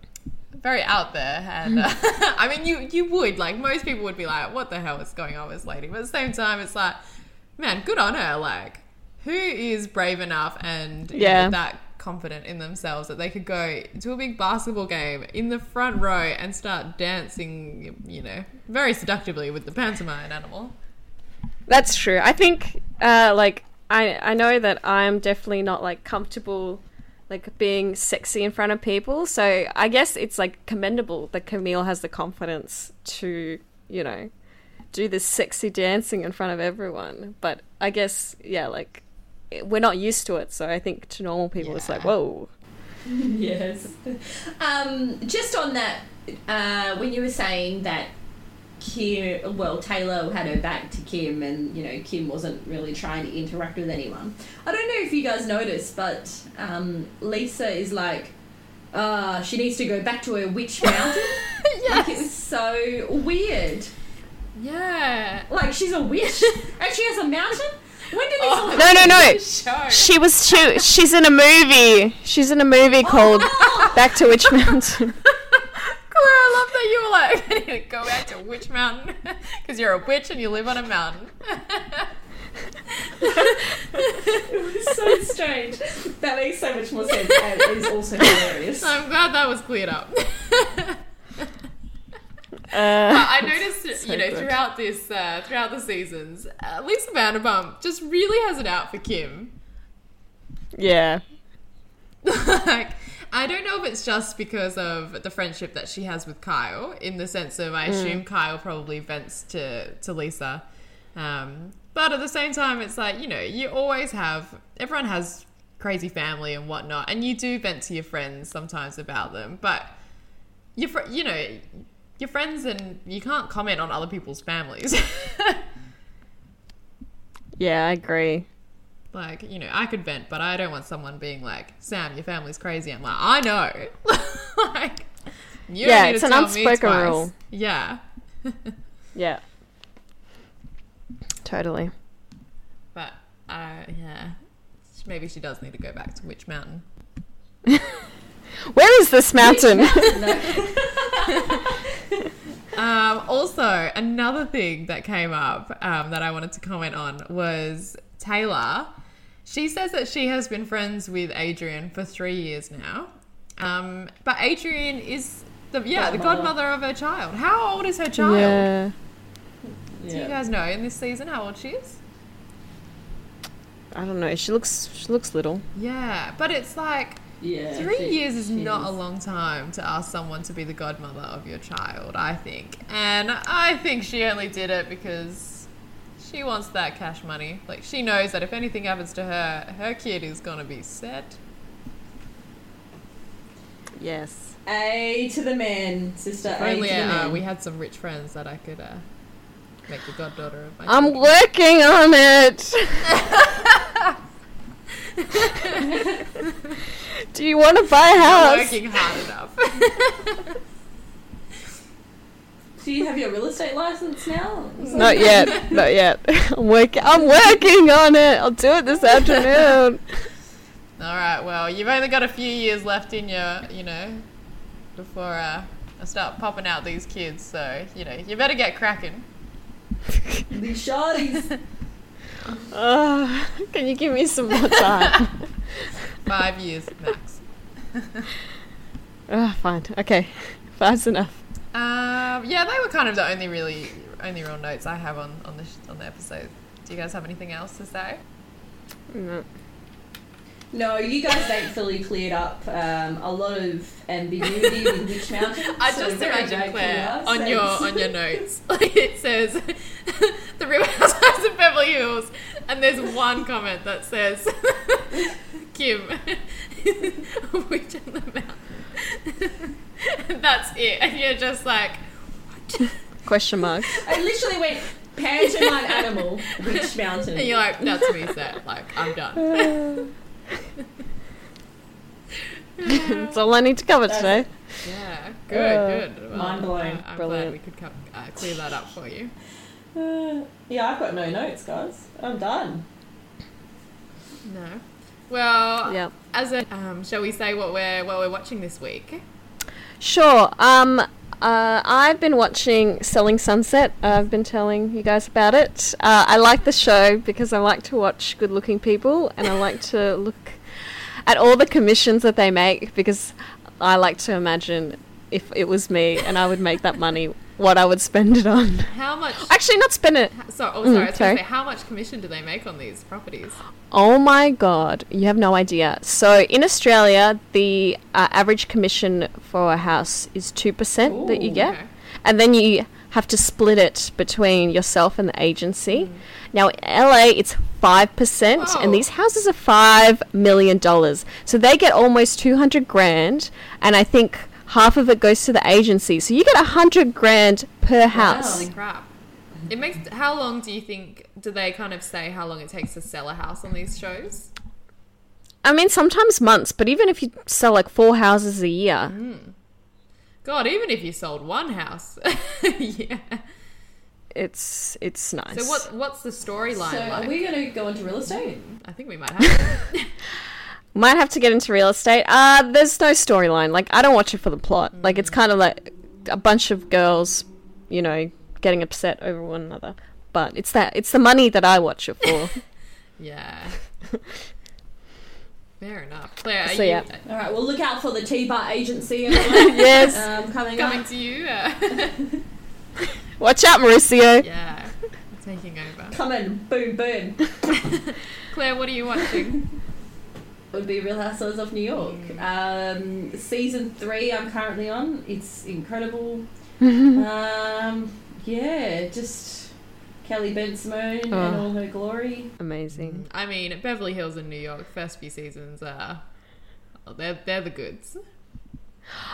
very out there, and uh, (laughs) I mean you you would like most people would be like, what the hell is going on with this lady? But at the same time, it's like, man, good on her. Like who is brave enough and Yeah. know, that confident in themselves that they could go to a big basketball game in the front row and start dancing, you know, very seductively with the pantomime animal. That's true. I think, uh, like, I I know that I'm definitely not like comfortable, like being sexy in front of people. So I guess it's like commendable that Camille has the confidence to, you know, do this sexy dancing in front of everyone. But I guess, yeah, like we're not used to it. So I think to normal people, it's like, whoa. (laughs) yes. Um, just on that, uh, when you were saying that Kim, well, Taylor had her back to Kim, and you know Kim wasn't really trying to interact with anyone. I don't know if you guys noticed, but um, Lisa is like, uh, she needs to go back to her witch mountain. (laughs) Like it was so weird. Yeah. Like she's a witch (laughs) and she has a mountain. When did this Oh. all No, no, no. (laughs) Show. She was she, she's in a movie. She's in a movie oh, called Back to Witch Mountain. (laughs) Claire, I love that you were like, I need to go back to Witch Mountain because you're a witch and you live on a mountain. It was so strange. That makes so much more sense and it is also hilarious. I'm glad that was cleared up. Uh, I (laughs) noticed, So you know, good. throughout this, uh, throughout the seasons, uh, Lisa Vanderpump just really has it out for Kim. yeah. (laughs) like, I don't know if it's just because of the friendship that she has with Kyle, in the sense of I assume Kyle probably vents to to Lisa, um, but at the same time, it's like you know, you always have everyone has crazy family and whatnot, and you do vent to your friends sometimes about them, but your fr- you know. Your friends and you can't comment on other people's families. (laughs) Yeah, I agree. Like, you know, I could vent, but I don't want someone being like, Sam, your family's crazy. I'm like, I know. (laughs) like, you Yeah, don't need it's to an tell unspoken rule. Yeah. Yeah. (laughs) Totally. But, uh, yeah. Maybe she does need to go back to Witch Mountain. Where is this mountain? Um, also, another thing that came up um, that I wanted to comment on was Taylor. She says that she has been friends with Adrienne for three years now. Um, but Adrienne is the yeah the Godmother. godmother of her child. How old is her child? yeah. Do you guys know in this season how old she is? I don't know. She looks she looks little. Yeah, but it's like Yeah. three she- years is she not a long time to ask someone to be the godmother of your child, I think. And I think she only did it because she wants that cash money. Like she knows that if anything happens to her, her kid is gonna be set. Yes. A to the man, sister. If A only to the uh, man. we had some rich friends that I could uh, make the goddaughter of my I'm children. working on it. (laughs) (laughs) (laughs) Do you want to buy a Not house? working hard enough. (laughs) Do you have your real estate license now? Not yet. Not yet. (laughs) I'm working. I'm working on it. I'll do it this afternoon. All right. Well, you've only got a few years left in your, you know, before uh, I start popping out these kids. So you know, you better get cracking. These shorties. Uh, can you give me some more time? (laughs) Five years max. oh, (laughs) fine. Okay. Five's enough. Um, yeah, they were kind of the only really only real notes I have on on the on the episode. Do you guys have anything else to say? No. No, you guys thankfully cleared up um, a lot of ambiguity with Witch Mountain. (laughs) I so just very imagine grateful Claire to us, on your on your (laughs) notes. (laughs) Like it says the Real Housewives of Beverly Hills, and there's one comment that says Kim, witch on the mountain. and that's it, and you're just like, what? Question mark. I literally went pantomime animal, Witch Mountain. and you're like, that's me set. Like I'm done. (laughs) That's all I need to cover today. Yeah, good, Uh, good. Well, mind blown. I- I'm glad we could co- uh, clear that up for you. Uh, yeah, I've got no notes, guys. I'm done. No. Well, Yeah. as a um, shall we say what we're what we're watching this week? Sure. Um, Uh, I've been watching Selling Sunset. I've been telling you guys about it. Uh, I like the show because I like to watch good looking people and I like to look at all the commissions that they make because I like to imagine if it was me and I would make that money, what I would spend it on. How much? Actually, not spend it. So, oh, Mm, sorry, I was sorry. say, how much commission do they make on these properties? Oh my god, you have no idea. So in Australia, the uh, average commission for a house is 2% that you get. okay. And then you have to split it between yourself and the agency. Mm. Now, in LA, it's 5%, Whoa. and these houses are $5 million. So they get almost 200 grand, and I think half of it goes to the agency. So you get 100 grand per house. Holy crap! It makes. How long do you think? Do they kind of say how long it takes to sell a house on these shows? I mean, sometimes months, but even if you sell like four houses a year, God, even if you sold one house, (laughs) yeah. it's it's nice. So what? What's the storyline So like? are we going to go into real estate? I think we might have. to. (laughs) Might have to get into real estate. Uh, there's no storyline. Like, I don't watch it for the plot. Like, it's kind of like a bunch of girls, you know, getting upset over one another. But it's that it's the money that I watch it for. (laughs) yeah. Fair enough. Claire, So, you yeah. All right, well, look out for the Tea Bar agency everyone. (laughs) yes. um, coming, coming up. to you? Uh, (laughs) Watch out, Mauricio. yeah, taking over. Come in, boom, boom. (laughs) Claire, what are you watching? Would be Real Housewives of New York. Um, season three, I'm currently on. It's incredible. um, yeah, just Kelly Bensimon and Oh. all her glory. Amazing. I mean, Beverly Hills in New York. First few seasons are. oh, they're they're the goods.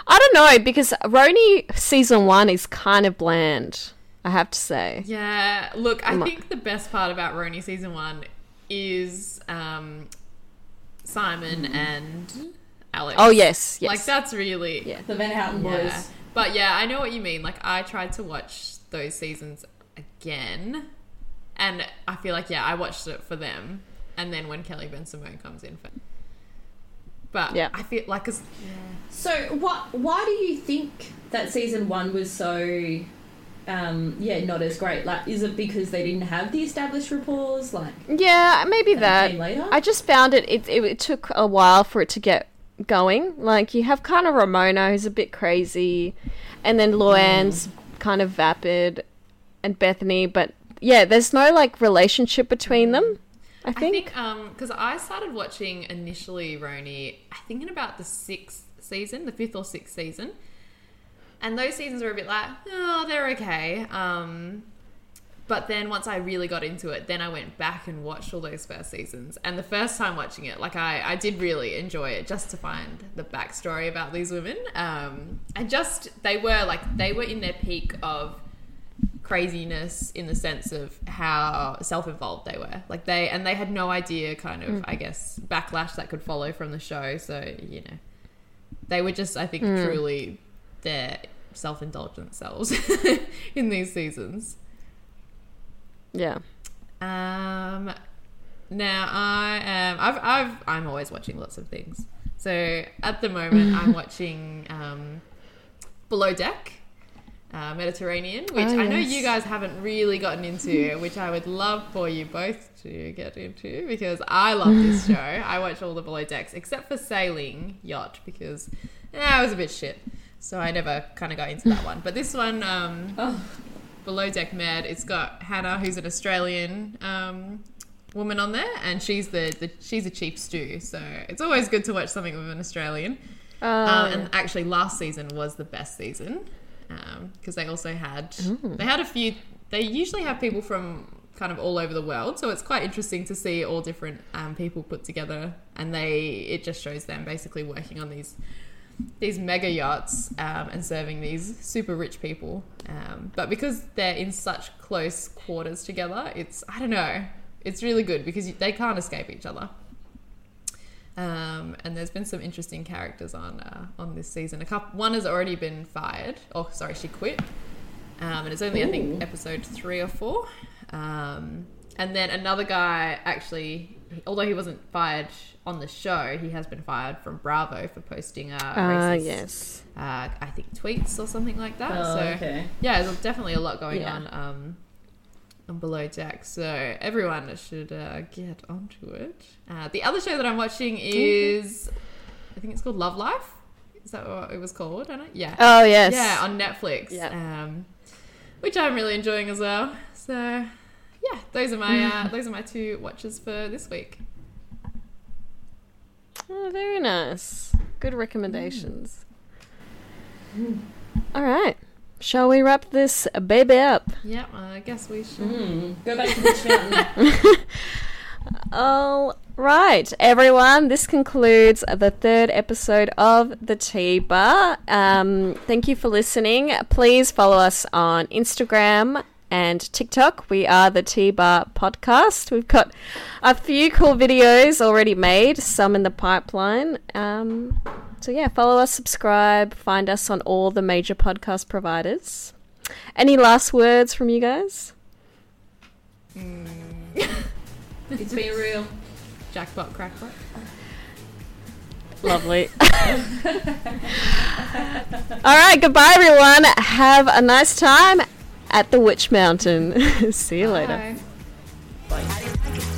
I don't know because RHONY season one is kind of bland. I have to say. Yeah, look, I think the best part about RHONY season one is um, Simon and Alex. Oh yes, yes. Like that's really Yeah. The Van Houten yeah. boys. But yeah, I know what you mean. Like I tried to watch those seasons again, and I feel like yeah, I watched it for them, and then when Kelly Bensimon comes in for. But Yeah. I feel like 'cause- So, what? Why do you think that season one was so, um, yeah, not as great? Like, is it because they didn't have the established rapport? Like, Yeah, maybe that that. later? I just found it, it, it. It took a while for it to get going. Like you have kind of Ramona, who's a bit crazy, and then Luann's kind of vapid, and Bethany. But yeah, there's no like relationship between them. I I think. think um because I started watching initially RHONY, I think in about the sixth season, the fifth or sixth season, and those seasons were a bit like oh they're okay. Um, but then once I really got into it, then I went back and watched all those first seasons. And the first time watching it, like I, I did really enjoy it just to find the backstory about these women. Um, and just they were like they were in their peak of craziness in the sense of how self-involved they were. Like they and they had no idea kind of i guess backlash that could follow from the show. So you know they were just i think truly their self-indulgent selves (laughs) in these seasons. Yeah. um now i am i've i've i'm always watching lots of things. So at the moment i'm (laughs) watching um below deck uh, Mediterranean, which Oh, I know yes. you guys haven't really gotten into, (laughs) which I would love for you both to get into because I love this (laughs) show. I watch all the below decks except for sailing yacht because eh, it was a bit shit, so I never kind of got into that one. But this one, um, Oh. below deck med, it's got Hannah, who's an Australian um, woman on there, and she's the, the she's a chief stew, so it's always good to watch something with an Australian. Uh, Um, and actually, last season was the best season because they also had they had a few. They usually have people from kind of all over the world, so it's quite interesting to see all different um, people put together, and they it just shows them basically working on these these mega yachts um, and serving these super rich people. Um, but because they're in such close quarters together, it's I don't know. It's really good because they can't escape each other. Um, and there's been some interesting characters on uh, on this season. A couple, one has already been fired. Oh, sorry, she quit. Um, and it's only I think episode three or four. Um, and then another guy actually although he wasn't fired on the show, he has been fired from Bravo for posting uh, racist, yes. uh, I think tweets or something like that. Oh, so okay. yeah, there's definitely a lot going Yeah. on Below Deck. So everyone should uh, get onto it. Uh, the other show that I'm watching is, I think it's called Love Life. Is that what it was called? I don't. Yeah. Oh, yes. Yeah, on Netflix. Yeah. Um, which I'm really enjoying as well. So yeah, those are my uh, (laughs) those are my two watches for this week. Oh, very nice. Good recommendations. All right. Shall we wrap this baby up? Yeah, I guess we should. Mm, go back to Witch Mountain. (laughs) All right, everyone. This concludes the third episode of the Tea Bar. Um, thank you for listening. Please follow us on Instagram and TikTok. We are the Tea Bar Podcast. We've got a few cool videos already made, some in the pipeline. Um, so yeah, follow us, subscribe, find us on all the major podcast providers. Any last words from you guys? Mm. it's been real. Jackpot, crackpot. Lovely. (laughs) All right, goodbye, everyone. Have a nice time at the Witch Mountain. (laughs) See you later. Bye.